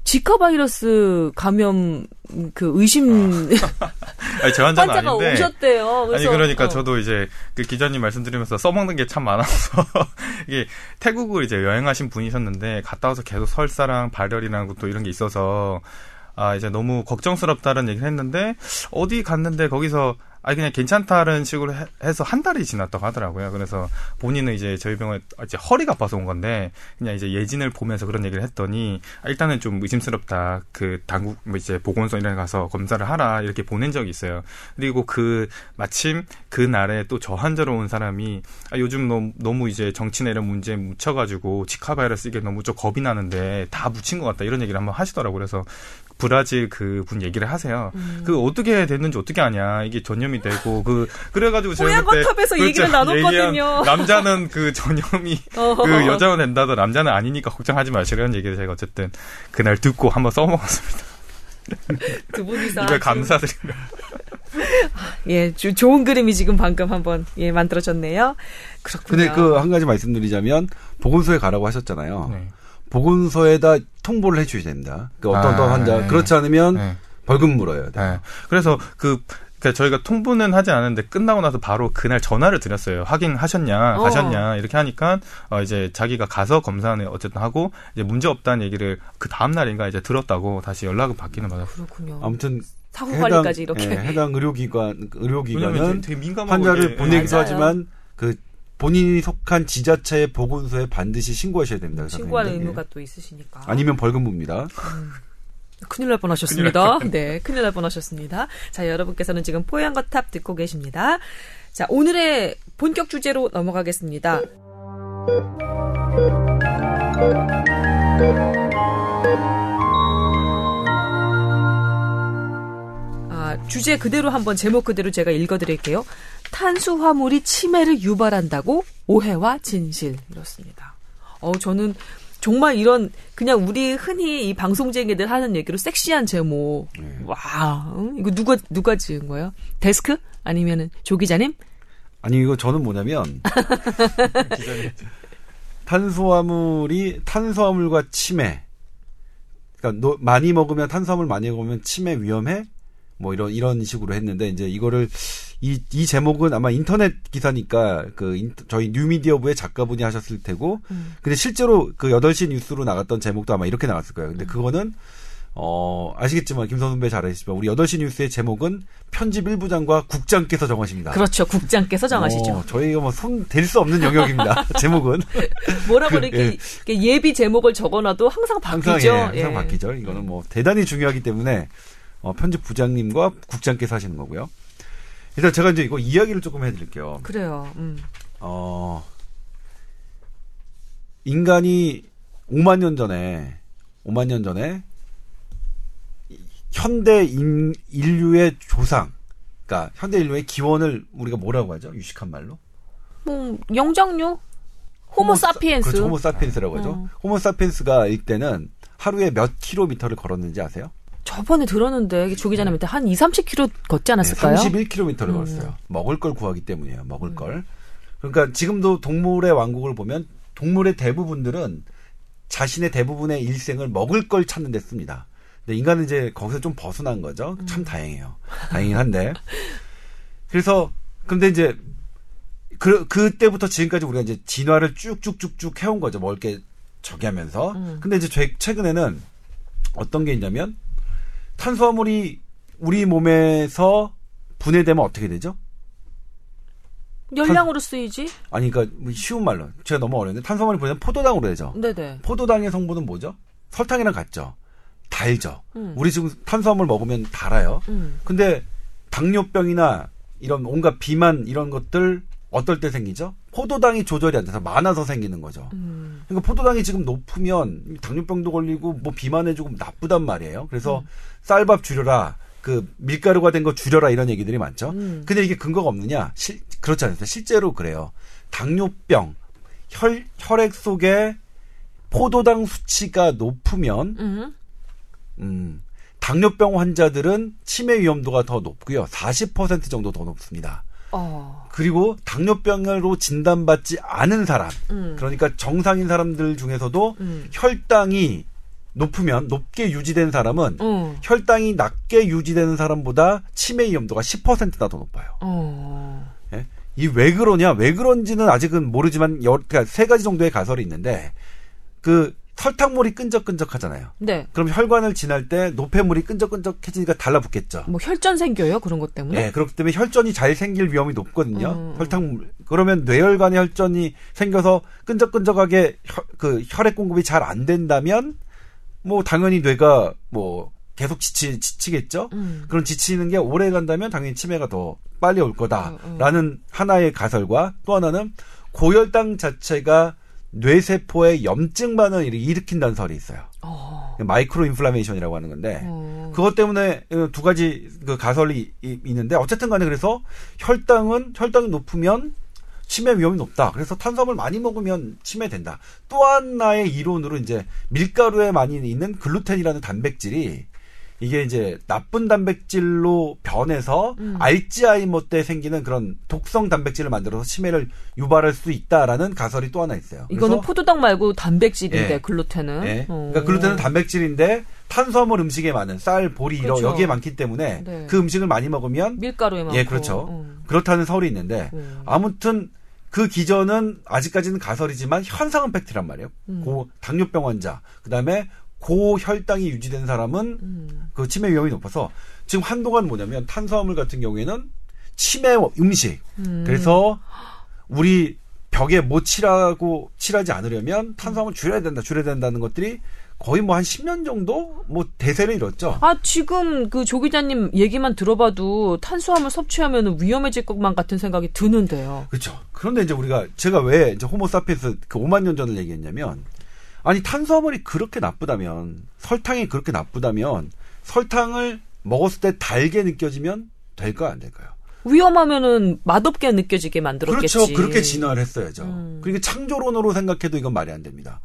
Speaker 1: 지카 바이러스 감염 그 의심
Speaker 3: 아니, 제 환자는
Speaker 1: 환자가
Speaker 3: 아닌데
Speaker 1: 오셨대요.
Speaker 3: 아니
Speaker 1: 그래서
Speaker 3: 그러니까
Speaker 1: 어.
Speaker 3: 저도 이제 그 기자님 말씀드리면서 써먹는 게 참 많아서 이게 태국을 이제 여행하신 분이셨는데 갔다 와서 계속 설사랑 발열이랑 또 이런 게 있어서 아 이제 너무 걱정스럽다는 얘기를 했는데 어디 갔는데 거기서 아니 그냥 괜찮다는 식으로 해, 해서 한 달이 지났다고 하더라고요. 그래서 본인은 이제 저희 병원에 이제 허리가 아파서 온 건데 그냥 이제 예진을 보면서 그런 얘기를 했더니 아, 일단은 좀 의심스럽다. 그 당국 뭐 이제 보건소 이런 데 가서 검사를 하라 이렇게 보낸 적이 있어요. 그리고 그 마침 그 날에 또 저 환자로 온 사람이 아, 요즘 너무, 너무 이제 정치나 이런 문제에 묻혀가지고 지카 바이러스 이게 너무 좀 겁이 나는데 다 묻힌 것 같다 이런 얘기를 한번 하시더라고요. 그래서 브라질 그 분 얘기를 하세요.
Speaker 1: 음.
Speaker 3: 그 어떻게 됐는지 어떻게 아냐 이게 전염이 되고 그 그래가지고 제가 그때
Speaker 1: 거탑에서
Speaker 3: 그렇죠.
Speaker 1: 얘기를 나눴거든요.
Speaker 3: 남자는 그 전염이
Speaker 1: 어.
Speaker 3: 그 여자는 된다더 남자는 아니니까 걱정하지 마시라는 얘기를 제가 어쨌든 그날 듣고 한번 써먹었습니다.
Speaker 1: 두 분이서
Speaker 3: 이걸 감사드립니다.
Speaker 1: 예, 주- 좋은 그림이 지금 방금 한번 예 만들어졌네요. 그렇군요.
Speaker 2: 근데 그 한 가지 말씀드리자면 보건소에 가라고 하셨잖아요.
Speaker 3: 네.
Speaker 2: 보건소에다 통보를 해주셔야 됩니다. 그 어떤 어떤
Speaker 3: 아,
Speaker 2: 환자
Speaker 3: 네.
Speaker 2: 그렇지 않으면
Speaker 3: 네.
Speaker 2: 벌금 물어요.
Speaker 3: 네. 그래서 그 그러니까 저희가 통보는 하지 않았는데 끝나고 나서 바로 그날 전화를 드렸어요. 확인하셨냐,
Speaker 1: 어.
Speaker 3: 가셨냐 이렇게 하니까 어 이제 자기가 가서 검사는 어쨌든 하고 이제 문제 없다는 얘기를 그 다음 날인가 이제 들었다고 다시 연락을 받기는 받았어요.
Speaker 1: 그렇군요.
Speaker 2: 아무튼
Speaker 1: 사후
Speaker 2: 해당,
Speaker 1: 관리까지 이렇게.
Speaker 2: 예, 해당 의료기관 의료기관은
Speaker 3: 되게 민감하고
Speaker 2: 환자를 보내기도
Speaker 1: 맞아요.
Speaker 2: 하지만 그 본인이 속한 지자체의 보건소에 반드시 신고하셔야 됩니다.
Speaker 1: 신고할
Speaker 2: 선생님들.
Speaker 1: 의무가 또 있으시니까.
Speaker 2: 예. 아니면 벌금 봅니다.
Speaker 1: 큰일 날 뻔하셨습니다. 네, 큰일 날 뻔하셨습니다. 자, 여러분께서는 지금 뽀얀거탑 듣고 계십니다. 자, 오늘의 본격 주제로 넘어가겠습니다. 아, 주제 그대로 한번 제목 그대로 제가 읽어드릴게요. 탄수화물이 치매를 유발한다고 오해와 진실 이렇습니다. 어, 저는 정말 이런 그냥 우리 흔히 이 방송쟁이들 하는 얘기로 섹시한 제목. 와, 응? 이거 누가 누가 지은 거예요? 데스크 아니면은 조 기자님?
Speaker 2: 아니 이거 저는 뭐냐면 탄수화물이 탄수화물과 치매. 그러니까 노- 많이 먹으면 탄수화물 많이 먹으면 치매 위험해. 뭐 이런 이런 식으로 했는데 이제 이거를 이, 이 제목은 아마 인터넷 기사니까 그 인- 저희 뉴미디어부의 작가분이 하셨을 테고
Speaker 1: 음.
Speaker 2: 근데 실제로 그 8시 뉴스로 나갔던 제목도 아마 이렇게 나왔을 거예요. 근데 그거는 어 아시겠지만 김선 선배 잘 아시지만 우리 8시 뉴스의 제목은 편집 일부장과 국장께서 정하십니다.
Speaker 1: 그렇죠. 국장께서 정하시죠.
Speaker 2: 어, 저희가 뭐 손 댈 수 없는 영역입니다. 제목은
Speaker 1: 뭐라고
Speaker 2: 그,
Speaker 1: 이렇게, 이렇게 예 비 제목을 적어놔도 항상 바뀌죠.
Speaker 2: 항상 예, 항상
Speaker 1: 예.
Speaker 2: 바뀌죠. 이거는 뭐 대단히 중요하기 때문에 어, 편집 부장님과 국장께서 하시는 거고요. 일단 제가 이제 이거 이야기를 조금 해드릴게요.
Speaker 1: 그래요. 음.
Speaker 2: 어, 인간이 5만 년 전에, 5만 년 전에 현대 인, 인류의 조상, 그러니까 현대 인류의 기원을 우리가 뭐라고 하죠? 유식한 말로?
Speaker 1: 뭐 영장류 호모사피엔스.
Speaker 2: 그렇죠. 호모사피엔스라고 하죠.
Speaker 1: 어.
Speaker 2: 호모사피엔스가 이때는 하루에 몇 킬로미터를 걸었는지 아세요?
Speaker 1: 저번에 들었는데 조 기 자님한테 한 2, 30km 걷지 않았을까요?
Speaker 2: 네, 31km를
Speaker 1: 음.
Speaker 2: 걸었어요. 먹을 걸 구하기 때문이에요. 먹을 걸. 그러니까 지금도 동물의 왕국을 보면 동물의 대부분들은 자신의 대부분의 일생을 먹을 걸 찾는 데 씁니다. 근데 인간은 이제 거기서 좀 벗어난 거죠. 참 다행이에요. 다행이긴 한데. 그래서 근데 이제 그 그때부터 지금까지 우리가 이제 진화를 쭉쭉쭉쭉 해온 거죠. 먹을 게 저기 하면서. 근데 이제 최- 최근에는 어떤 게 있냐면 탄수화물이 우리 몸에서 분해되면 어떻게 되죠?
Speaker 1: 열량으로 쓰이지?
Speaker 2: 아니, 그러니까 뭐 쉬운 말로 제가 너무 어려운데 탄수화물이 분해되면 포도당으로 되죠.
Speaker 1: 네네.
Speaker 2: 포도당의 성분은 뭐죠? 설탕이랑 같죠. 달죠.
Speaker 1: 음.
Speaker 2: 우리 지금 탄수화물 먹으면 달아요.
Speaker 1: 음.
Speaker 2: 근데 당뇨병이나 이런 온갖 비만 이런 것들 어떨 때 생기죠? 포도당이 조절이 안 돼서 많아서 생기는 거죠.
Speaker 1: 음.
Speaker 2: 그러니까 포도당이 지금 높으면 당뇨병도 걸리고 뭐 비만해지고 나쁘단 말이에요. 그래서
Speaker 1: 음.
Speaker 2: 쌀밥 줄여라. 그 밀가루가 된 거 줄여라 이런 얘기들이 많죠.
Speaker 1: 음.
Speaker 2: 근데 이게 근거가 없느냐? 실, 그렇지 않습니다. 실제로 그래요. 당뇨병 혈 혈액 속에 포도당 수치가 높으면
Speaker 1: 음.
Speaker 2: 음, 당뇨병 환자들은 치매 위험도가 더 높고요. 40% 정도 더 높습니다.
Speaker 1: 어.
Speaker 2: 그리고 당뇨병으로 진단받지 않은 사람,
Speaker 1: 음.
Speaker 2: 그러니까 정상인 사람들 중에서도
Speaker 1: 음.
Speaker 2: 혈당이 높으면 높게 유지된 사람은
Speaker 1: 어.
Speaker 2: 혈당이 낮게 유지되는 사람보다 치매 위험도가 10%나 더 높아요.
Speaker 1: 어.
Speaker 2: 예? 이왜 그러냐? 왜 그런지는 아직은 모르지만 여, 그러니까 세 가지 정도의 가설이 있는데 그 설탕물이 끈적끈적하잖아요.
Speaker 1: 네.
Speaker 2: 그럼 혈관을 지날 때 노폐물이 끈적끈적해지니까 달라붙겠죠.
Speaker 1: 뭐 혈전 생겨요 그런 것 때문에?
Speaker 2: 예, 그렇기 때문에 혈전이 잘 생길 위험이 높거든요.
Speaker 1: 음.
Speaker 2: 설탕 그러면 뇌혈관에 혈전이 생겨서 끈적끈적하게 혈, 그 혈액 공급이 잘 안 된다면 뭐 당연히 뇌가 뭐 계속 지치 지치겠죠.
Speaker 1: 음.
Speaker 2: 그런 지치는 게 오래 간다면 당연히 치매가 더 빨리 올
Speaker 1: 음,
Speaker 2: 거다라는 하나의 가설과 또 하나는 고혈당 자체가 뇌세포의 염증 반응을 일으킨다는 설이 있어요.
Speaker 1: 어.
Speaker 2: micro inflammation이라고 하는 건데
Speaker 1: 어.
Speaker 2: 그것 때문에 두 가지 그 가설이 이- 있는데 어쨌든 간에 그래서 혈당은 혈당이 높으면 치매 위험이 높다. 그래서 탄수화물 많이 먹으면 치매 된다. 또 하나의 이론으로 이제 밀가루에 많이 있는 글루텐이라는 단백질이 이게 이제 나쁜 단백질로 변해서
Speaker 1: 음.
Speaker 2: 알츠하이머 때 생기는 그런 독성 단백질을 만들어서 치매를 유발할 수 있다라는 가설이 또 하나 있어요.
Speaker 1: 이거는 포도당 말고 단백질인데
Speaker 2: 예.
Speaker 1: 글루텐은.
Speaker 2: 예.
Speaker 1: 어.
Speaker 2: 그러니까 글루텐은 단백질인데 탄수화물 음식에 많은 쌀, 보리 이런
Speaker 1: 그렇죠.
Speaker 2: 여기에 많기 때문에
Speaker 1: 네.
Speaker 2: 그 음식을 많이 먹으면
Speaker 1: 밀가루에 많고.
Speaker 2: 예, 그렇죠.
Speaker 1: 어.
Speaker 2: 그렇다는 설이 있는데
Speaker 1: 음.
Speaker 2: 아무튼 그 기전은 아직까지는 가설이지만 현상은 팩트란 말이에요.
Speaker 1: 음.
Speaker 2: 고 당뇨병 환자, 그다음에 고혈당이 유지된 사람은
Speaker 1: 음.
Speaker 2: 그 치매 위험이 높아서 지금 한동안 뭐냐면 탄수화물 같은 경우에는 치매 음식.
Speaker 1: 음.
Speaker 2: 그래서 우리 벽에 못 칠하고 칠하지 않으려면 탄수화물 줄여야 된다, 줄여야 된다는 것들이 거의 뭐 한 10년 정도 뭐 대세를 이뤘죠.
Speaker 1: 아, 지금 그 조 기자님 얘기만 들어봐도 탄수화물 섭취하면 위험해질 것만 같은 생각이 드는데요.
Speaker 2: 그렇죠. 그런데 이제 우리가 제가 왜 이제 호모사피엔스 그 5만 년 전을 얘기했냐면 아니 탄수화물이 그렇게 나쁘다면 설탕이 그렇게 나쁘다면 설탕을 먹었을 때 달게 느껴지면 될까요 안 될까요?
Speaker 1: 위험하면은 맛없게 느껴지게 만들었겠지.
Speaker 2: 그렇죠. 그렇게 진화를 했어야죠.
Speaker 1: 음.
Speaker 2: 그러니까 창조론으로 생각해도 이건 말이 안 됩니다.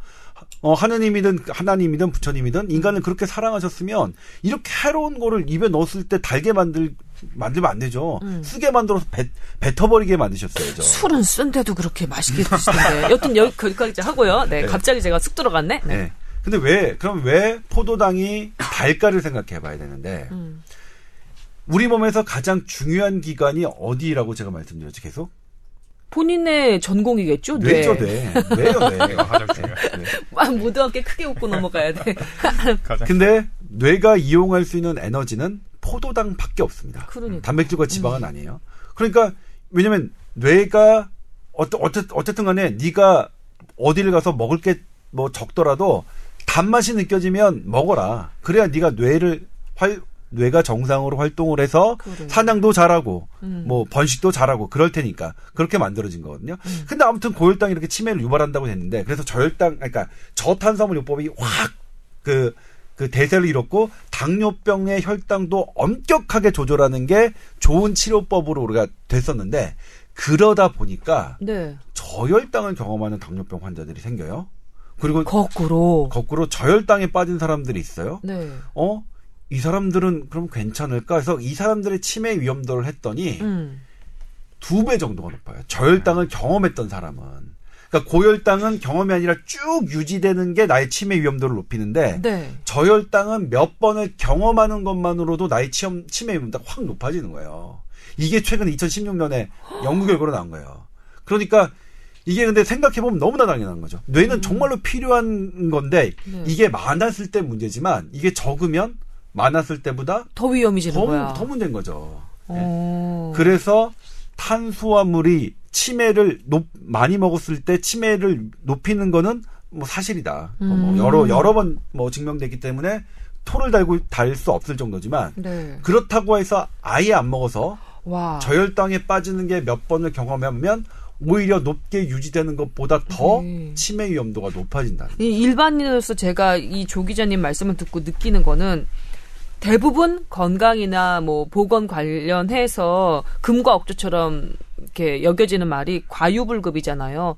Speaker 2: 어, 하느님이든 하나님이든 부처님이든 인간을 그렇게 사랑하셨으면 이렇게 해로운 거를 입에 넣었을 때 달게 만들 만들면 안 되죠.
Speaker 1: 음.
Speaker 2: 쓰게 만들어서 뱉, 뱉어버리게 만드셨어야죠.
Speaker 1: 술은 쓴데도 그렇게 맛있게 드시던데. 여튼 여기 거기까지 하고요. 네,
Speaker 2: 네.
Speaker 1: 갑자기 제가 쑥 들어갔네. 네.
Speaker 2: 네. 근데 왜 그럼 왜 포도당이 달가를 생각해 봐야 되는데
Speaker 1: 음.
Speaker 2: 우리 몸에서 가장 중요한 기관이 어디라고 제가 말씀드렸죠 계속
Speaker 1: 본인의 전공이겠죠.
Speaker 2: 뇌죠
Speaker 1: 네.
Speaker 2: 뇌 뇌요 뇌
Speaker 3: 가장 중요해요.
Speaker 2: 네.
Speaker 1: 아, 모두 함께 크게 웃고 넘어가야 돼.
Speaker 2: 근데 뇌가 이용할 수 있는 에너지는 포도당밖에 없습니다.
Speaker 1: 그러니까.
Speaker 2: 단백질과 지방은 아니에요. 그러니까 왜냐면 뇌가 어떠, 어쨌, 어쨌든 간에 네가 어디를 가서 먹을 게 뭐 적더라도 단맛이 느껴지면 먹어라. 그래야 네가 뇌를 활 뇌가 정상으로 활동을 해서
Speaker 1: 그래.
Speaker 2: 사냥도 잘하고
Speaker 1: 음.
Speaker 2: 뭐 번식도 잘하고 그럴 테니까 그렇게 만들어진 거거든요. 근데 아무튼 고혈당이 이렇게 치매를 유발한다고 했는데 그래서 저혈당 그러니까 저탄수화물 요법이 확그 그 대세를 잃었고 당뇨병의 혈당도 엄격하게 조절하는 게 좋은 치료법으로 우리가 됐었는데 그러다 보니까
Speaker 1: 네.
Speaker 2: 저혈당을 경험하는 당뇨병 환자들이 생겨요. 그리고
Speaker 1: 거꾸로.
Speaker 2: 거꾸로 저혈당에 빠진 사람들이 있어요.
Speaker 1: 네.
Speaker 2: 어? 이 사람들은 그럼 괜찮을까 해서 이 사람들의 치매 위험도를 했더니
Speaker 1: 음.
Speaker 2: 두배 정도가 높아요. 저혈당을 경험했던 사람은. 그러니까 고혈당은 경험이 아니라 쭉 유지되는 게 나의 치매 위험도를 높이는데
Speaker 1: 네.
Speaker 2: 저혈당은 몇 번을 경험하는 것만으로도 나의 치험, 치매 위험도가 확 높아지는 거예요. 이게 최근 2016년에 연구 결과로 나온 거예요. 그러니까 이게 근데 생각해보면 너무나 당연한 거죠. 뇌는 정말로 필요한 건데
Speaker 1: 네.
Speaker 2: 이게 많았을 때 문제지만 이게 적으면 많았을 때보다
Speaker 1: 더 위험해지는
Speaker 2: 더,
Speaker 1: 거야.
Speaker 2: 더 문제인 거죠.
Speaker 1: 어.
Speaker 2: 그래서 탄수화물이 치매를 높, 많이 먹었을 때 치매를 높이는 거는 뭐 사실이다. 어, 뭐
Speaker 1: 음.
Speaker 2: 여러 여러 번 뭐 증명됐기 때문에 토를 달고 달 수 없을 정도지만
Speaker 1: 네.
Speaker 2: 그렇다고 해서 아예 안 먹어서
Speaker 1: 와.
Speaker 2: 저혈당에 빠지는 게 몇 번을 경험하면 오히려 높게 유지되는 것보다 더
Speaker 1: 네.
Speaker 2: 치매 위험도가 높아진다.
Speaker 1: 이 일반인으로서 제가 이 조 기자님 말씀을 듣고 느끼는 거는 대부분 건강이나 뭐 보건 관련해서 금과 억조처럼 이렇게 여겨지는 말이 과유불급이잖아요.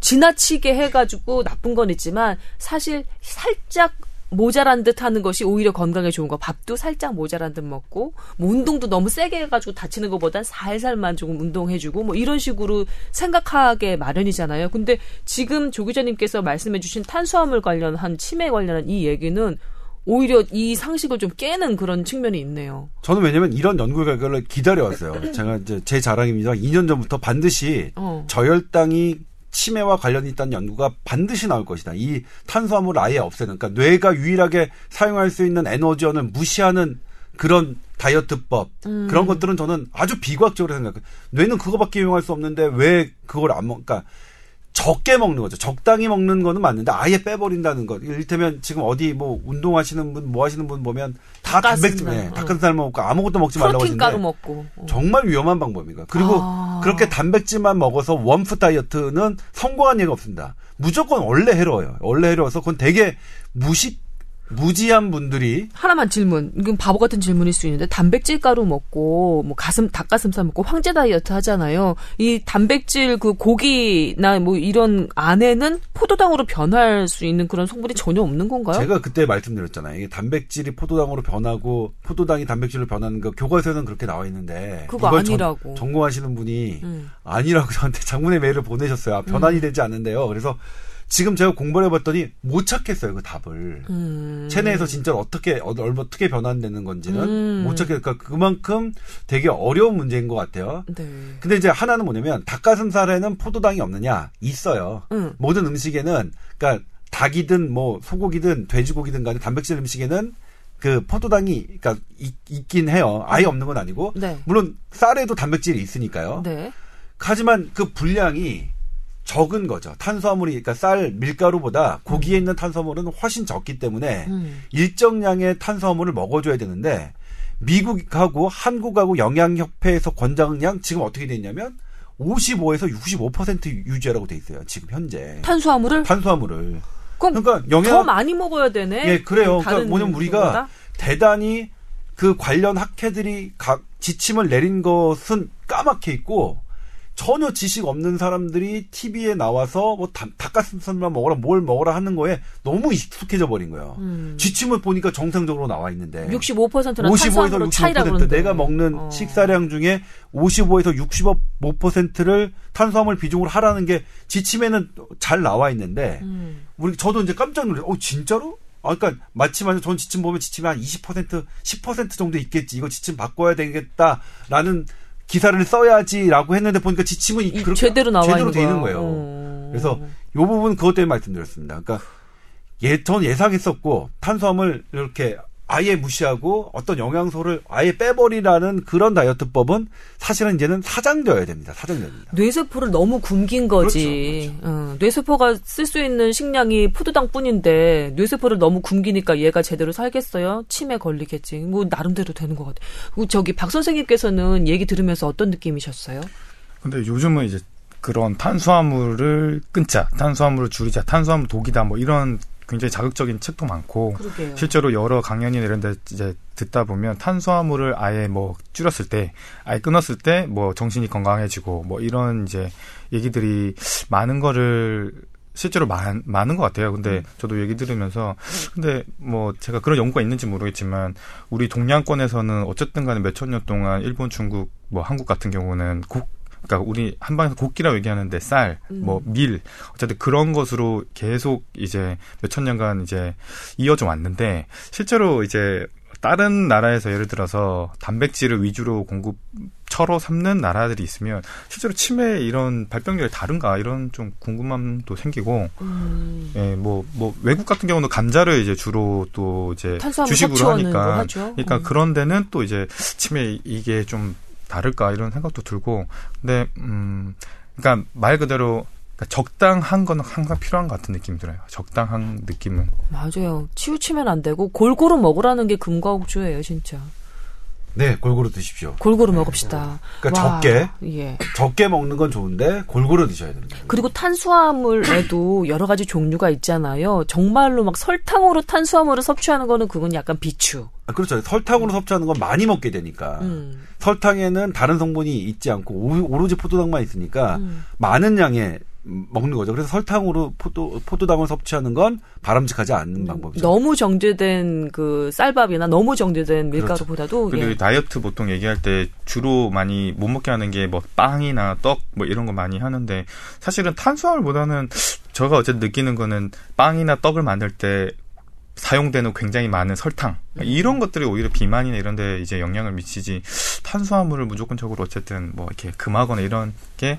Speaker 1: 지나치게 해가지고 나쁜 건 있지만 사실 살짝 모자란 듯 하는 것이 오히려 건강에 좋은 거. 밥도 살짝 모자란 듯 먹고, 뭐 운동도 너무 세게 해가지고 다치는 것보단 살살만 조금 운동해주고, 뭐 이런 식으로 생각하게 마련이잖아요. 근데 지금 조 기자님께서 말씀해주신 탄수화물 관련한 치매 관련한 이 얘기는 오히려 이 상식을 좀 깨는 그런 측면이 있네요.
Speaker 2: 저는 왜냐면 이런 연구 결과를 기다려왔어요. 제가 이제 제 자랑입니다. 2년 전부터 반드시
Speaker 1: 어.
Speaker 2: 저혈당이 치매와 관련이 있다는 연구가 반드시 나올 것이다. 이 탄수화물을 아예 없애는, 그러니까 뇌가 유일하게 사용할 수 있는 에너지원을 무시하는 그런 다이어트법
Speaker 1: 음.
Speaker 2: 그런 것들은 저는 아주 비과학적으로 생각해요. 뇌는 그거밖에 이용할 수 없는데 왜 그걸 안 먹? 그러니까 적게 먹는 거죠. 적당히 먹는 거는 맞는데 아예 빼버린다는 것. 이를테면 지금 어디 뭐 운동하시는 분, 뭐 하시는 분 보면 다 단백질. 네,
Speaker 1: 어.
Speaker 2: 닭가슴살 먹고 아무것도 먹지 말라고
Speaker 1: 프로틴 가루
Speaker 2: 하시는데
Speaker 1: 먹고. 어.
Speaker 2: 정말 위험한 방법입니다. 그리고
Speaker 1: 아.
Speaker 2: 그렇게 단백질만 먹어서 원푸 다이어트는 성공한 예가 없습니다. 무조건 원래 해로워요. 원래 해로워서 그건 되게 무식, 무지한 분들이
Speaker 1: 하나만 질문. 이건 바보 같은 질문일 수 있는데 단백질 가루 먹고 뭐 가슴 닭가슴살 먹고 황제 다이어트 하잖아요. 이 단백질 그 고기나 뭐 이런 안에는 포도당으로 변할 수 있는 그런 성분이 전혀 없는 건가요?
Speaker 2: 제가 그때 말씀드렸잖아요. 이게 단백질이 포도당으로 변하고 포도당이 단백질로 변하는 거 교과서에는 그렇게 나와 있는데
Speaker 1: 그거
Speaker 2: 이걸 전-
Speaker 1: 아니라고.
Speaker 2: 전 공하시는 분이
Speaker 1: 음.
Speaker 2: 아니라고 저한테 장문의 메일을 보내셨어요. 아, 변환이 되지 않는데요. 그래서 지금 제가 공부를 해봤더니 못 찾겠어요 그 답을.
Speaker 1: 음.
Speaker 2: 체내에서 진짜 어떻게 어, 얼마 어떻게 변환되는 건지는
Speaker 1: 음.
Speaker 2: 못 찾겠. 그러니까 그만큼 되게 어려운 문제인 것 같아요.
Speaker 1: 네.
Speaker 2: 근데 이제 하나는 뭐냐면 닭가슴살에는 포도당이 없느냐 있어요.
Speaker 1: 응.
Speaker 2: 모든 음식에는 그러니까 닭이든 뭐 소고기든 돼지고기든 간에 단백질 음식에는 그 포도당이 그러니까 있, 있긴 해요. 아예 없는 건 아니고
Speaker 1: 네.
Speaker 2: 물론 쌀에도 단백질이 있으니까요.
Speaker 1: 네.
Speaker 2: 하지만 그 분량이 적은 거죠. 탄수화물이 그러니까 쌀 밀가루보다 고기에 있는 탄수화물은 훨씬 적기 때문에
Speaker 1: 음.
Speaker 2: 일정량의 탄수화물을 먹어줘야 되는데 미국하고 한국하고 영양협회에서 권장량 지금 어떻게 돼 있냐면 55에서 65% 유지하라고 돼 있어요. 지금 현재
Speaker 1: 탄수화물을
Speaker 2: 탄수화물을
Speaker 1: 그럼
Speaker 2: 그러니까 영양
Speaker 1: 더 많이 먹어야 되네.
Speaker 2: 예 그래요. 그러니까
Speaker 1: 다른
Speaker 2: 뭐냐면 우리가? 대단히 그 관련 학회들이 각 지침을 내린 것은 까맣게 있고 전혀 지식 없는 사람들이 TV에 나와서 뭐 닭- 닭가슴살만 먹어라 뭘 먹어라 하는 거에 너무 익숙해져 버린 거예요.
Speaker 1: 음.
Speaker 2: 지침을 보니까 정상적으로 나와 있는데
Speaker 1: 65%는
Speaker 2: 55에서
Speaker 1: 탄수화물로 차이라
Speaker 2: 65%
Speaker 1: 그러는데.
Speaker 2: 내가 먹는
Speaker 1: 어.
Speaker 2: 식사량 중에 55에서 65%를 탄수화물 비중으로 하라는 게 지침에는 잘 나와 있는데
Speaker 1: 음.
Speaker 2: 우리 저도 이제 깜짝 놀랐어요. 어 진짜로? 아, 그러니까 마침 전 지침 보면 지침이 한 20% 10% 정도 있겠지. 이거 지침 바꿔야 되겠다라는 기사를 써야지라고 했는데 보니까 지침은
Speaker 1: 이-
Speaker 2: 그렇게
Speaker 1: 제대로 나와
Speaker 2: 제대로 돼 있는. 거예요.
Speaker 1: 어.
Speaker 2: 그래서 요 부분 그것 때문에 말씀드렸습니다. 그러니까 예, 전 예상했었고 탄수화물 이렇게 아예 무시하고 어떤 영양소를 아예 빼버리라는 그런 다이어트법은 사실은 이제는 사장되어야 됩니다. 사장됩니다.
Speaker 1: 뇌세포를 너무 굶긴 거지.
Speaker 2: 그렇죠,
Speaker 1: 어, 뇌세포가 쓸 수 있는 식량이 포도당뿐인데 뇌세포를 너무 굶기니까 얘가 제대로 살겠어요? 치매 걸리겠지. 뭐 나름대로 되는 것 같아. 그리고 저기 박 선생님께서는 얘기 들으면서 어떤 느낌이셨어요?
Speaker 3: 근데 요즘은 이제 그런 탄수화물을 끊자, 탄수화물을 줄이자, 탄수화물 독이다 뭐 이런 굉장히 자극적인 책도 많고
Speaker 1: 그러게요.
Speaker 3: 실제로 여러 강연이나 이런 데 이제 듣다 보면 탄수화물을 아예 뭐 줄였을 때 아예 끊었을 때 뭐 정신이 건강해지고 뭐 이런 이제 얘기들이 많은 거를 실제로 많, 많은 것 같아요. 근데 저도 얘기 들으면서 근데 뭐 제가 그런 연구가 있는지 모르겠지만 우리 동양권에서는 어쨌든 간에 몇천 년 동안 일본, 중국, 뭐 한국 같은 경우는 국 그러니까 우리 한방에서 곡기라고 얘기하는데 쌀, 뭐 밀, 어쨌든 그런 것으로 계속 이제 몇천 년간 이제 이어져 왔는데 실제로 이제 다른 나라에서 예를 들어서 단백질을 위주로 공급 처로 삼는 나라들이 있으면 실제로 치매 이런 발병률이 다른가 이런 좀 궁금함도 생기고
Speaker 1: 음,
Speaker 3: 예, 뭐, 뭐, 외국 같은 경우는 감자를 이제 주로 또 이제 주식으로 하니까.
Speaker 1: 하죠.
Speaker 3: 그러니까
Speaker 1: 음.
Speaker 3: 그런 데는 또 이제 치매 이게 좀 다를까 이런 생각도 들고. 근데, 음, 그러니까 말 그대로 그러니까 적당한 건 항상 필요한 것 같은 느낌이 들어요. 적당한 느낌은.
Speaker 1: 맞아요. 치우치면 안 되고 골고루 먹으라는 게 금과옥주예요, 진짜.
Speaker 2: 네, 골고루 드십시오.
Speaker 1: 골고루 먹읍시다.
Speaker 2: 그러니까
Speaker 1: 와,
Speaker 2: 적게.
Speaker 1: 예.
Speaker 2: 적게 먹는 건 좋은데 골고루 드셔야 됩니다.
Speaker 1: 그리고 탄수화물에도 여러 가지 종류가 있잖아요. 정말로 막 설탕으로 탄수화물을 섭취하는 거는 그건 약간 비추.
Speaker 2: 아, 그렇죠. 설탕으로 섭취하는 건 많이 먹게 되니까.
Speaker 1: 음.
Speaker 2: 설탕에는 다른 성분이 있지 않고 오- 오로지 포도당만 있으니까
Speaker 1: 음.
Speaker 2: 많은 양의 먹는 거죠. 그래서 설탕으로 포도 포도당을 섭취하는 건 바람직하지 않는 방법이죠.
Speaker 1: 너무 정제된 그 쌀밥이나 너무 정제된 밀가루보다도
Speaker 3: 그리고
Speaker 1: 예.
Speaker 3: 다이어트 보통 얘기할 때 주로 많이 못 먹게 하는 게 뭐 빵이나 떡 뭐 이런 거 많이 하는데 사실은 탄수화물보다는 제가 어쨌든 느끼는 거는 빵이나 떡을 만들 때 사용되는 굉장히 많은 설탕 이런 것들이 오히려 비만이나 이런 데 이제 영향을 미치지 탄수화물을 무조건적으로 어쨌든 뭐 이렇게 금하거나 이런 게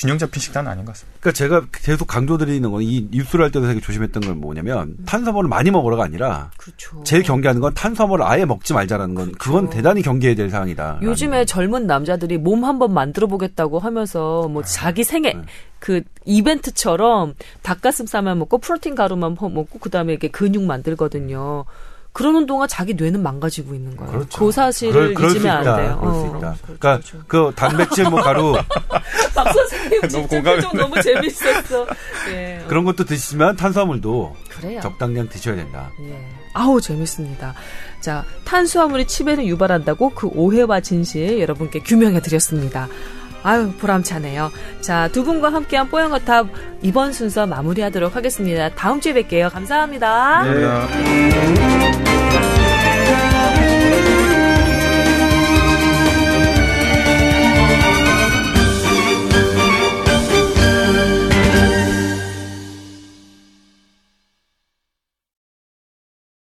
Speaker 3: 균형 잡힌 식단은 아닌 것 같습니다.
Speaker 2: 그러니까 제가 계속 강조드리는 건이 뉴스를 할 때도 되게 조심했던 건 뭐냐면 탄수화물을 많이 먹으라가 아니라
Speaker 1: 그렇죠.
Speaker 2: 제일 경계하는 건 탄수화물을 아예 먹지 말자라는 건 그건 대단히 경계해야 될 사항이다.
Speaker 1: 요즘에 젊은 남자들이 몸 한번 만들어 보겠다고 하면서 뭐 자기 생애 그 이벤트처럼 닭가슴살만 먹고 프로틴 가루만 퍼 먹고 그다음에 이렇게 근육 만들거든요. 그러는 동안 자기 뇌는 망가지고 있는 거예요.
Speaker 2: 그렇죠.
Speaker 1: 그 사실을
Speaker 2: 그럴 수
Speaker 1: 잊으면 안. 돼요.
Speaker 2: 그럴 수
Speaker 1: 어,
Speaker 2: 있다.
Speaker 1: 그렇죠,
Speaker 2: 그러니까
Speaker 1: 그렇죠.
Speaker 2: 그 단백질 뭐 가루
Speaker 1: 박 선생님
Speaker 3: 너무
Speaker 1: 표정 너무 재밌었어. 예.
Speaker 2: 그런 것도 드시지만 탄수화물도
Speaker 1: 그래요.
Speaker 2: 적당량 드셔야 된다.
Speaker 1: 예. 아우 재밌습니다. 자 탄수화물이 치매를 유발한다고 그 오해와 진실 여러분께 규명해 드렸습니다. 아유 보람차네요. 자 두 분과 함께한 뽀얀거탑 이번 순서 마무리하도록 하겠습니다. 다음 주에 뵐게요. 감사합니다.
Speaker 2: 네.
Speaker 3: 감사합니다.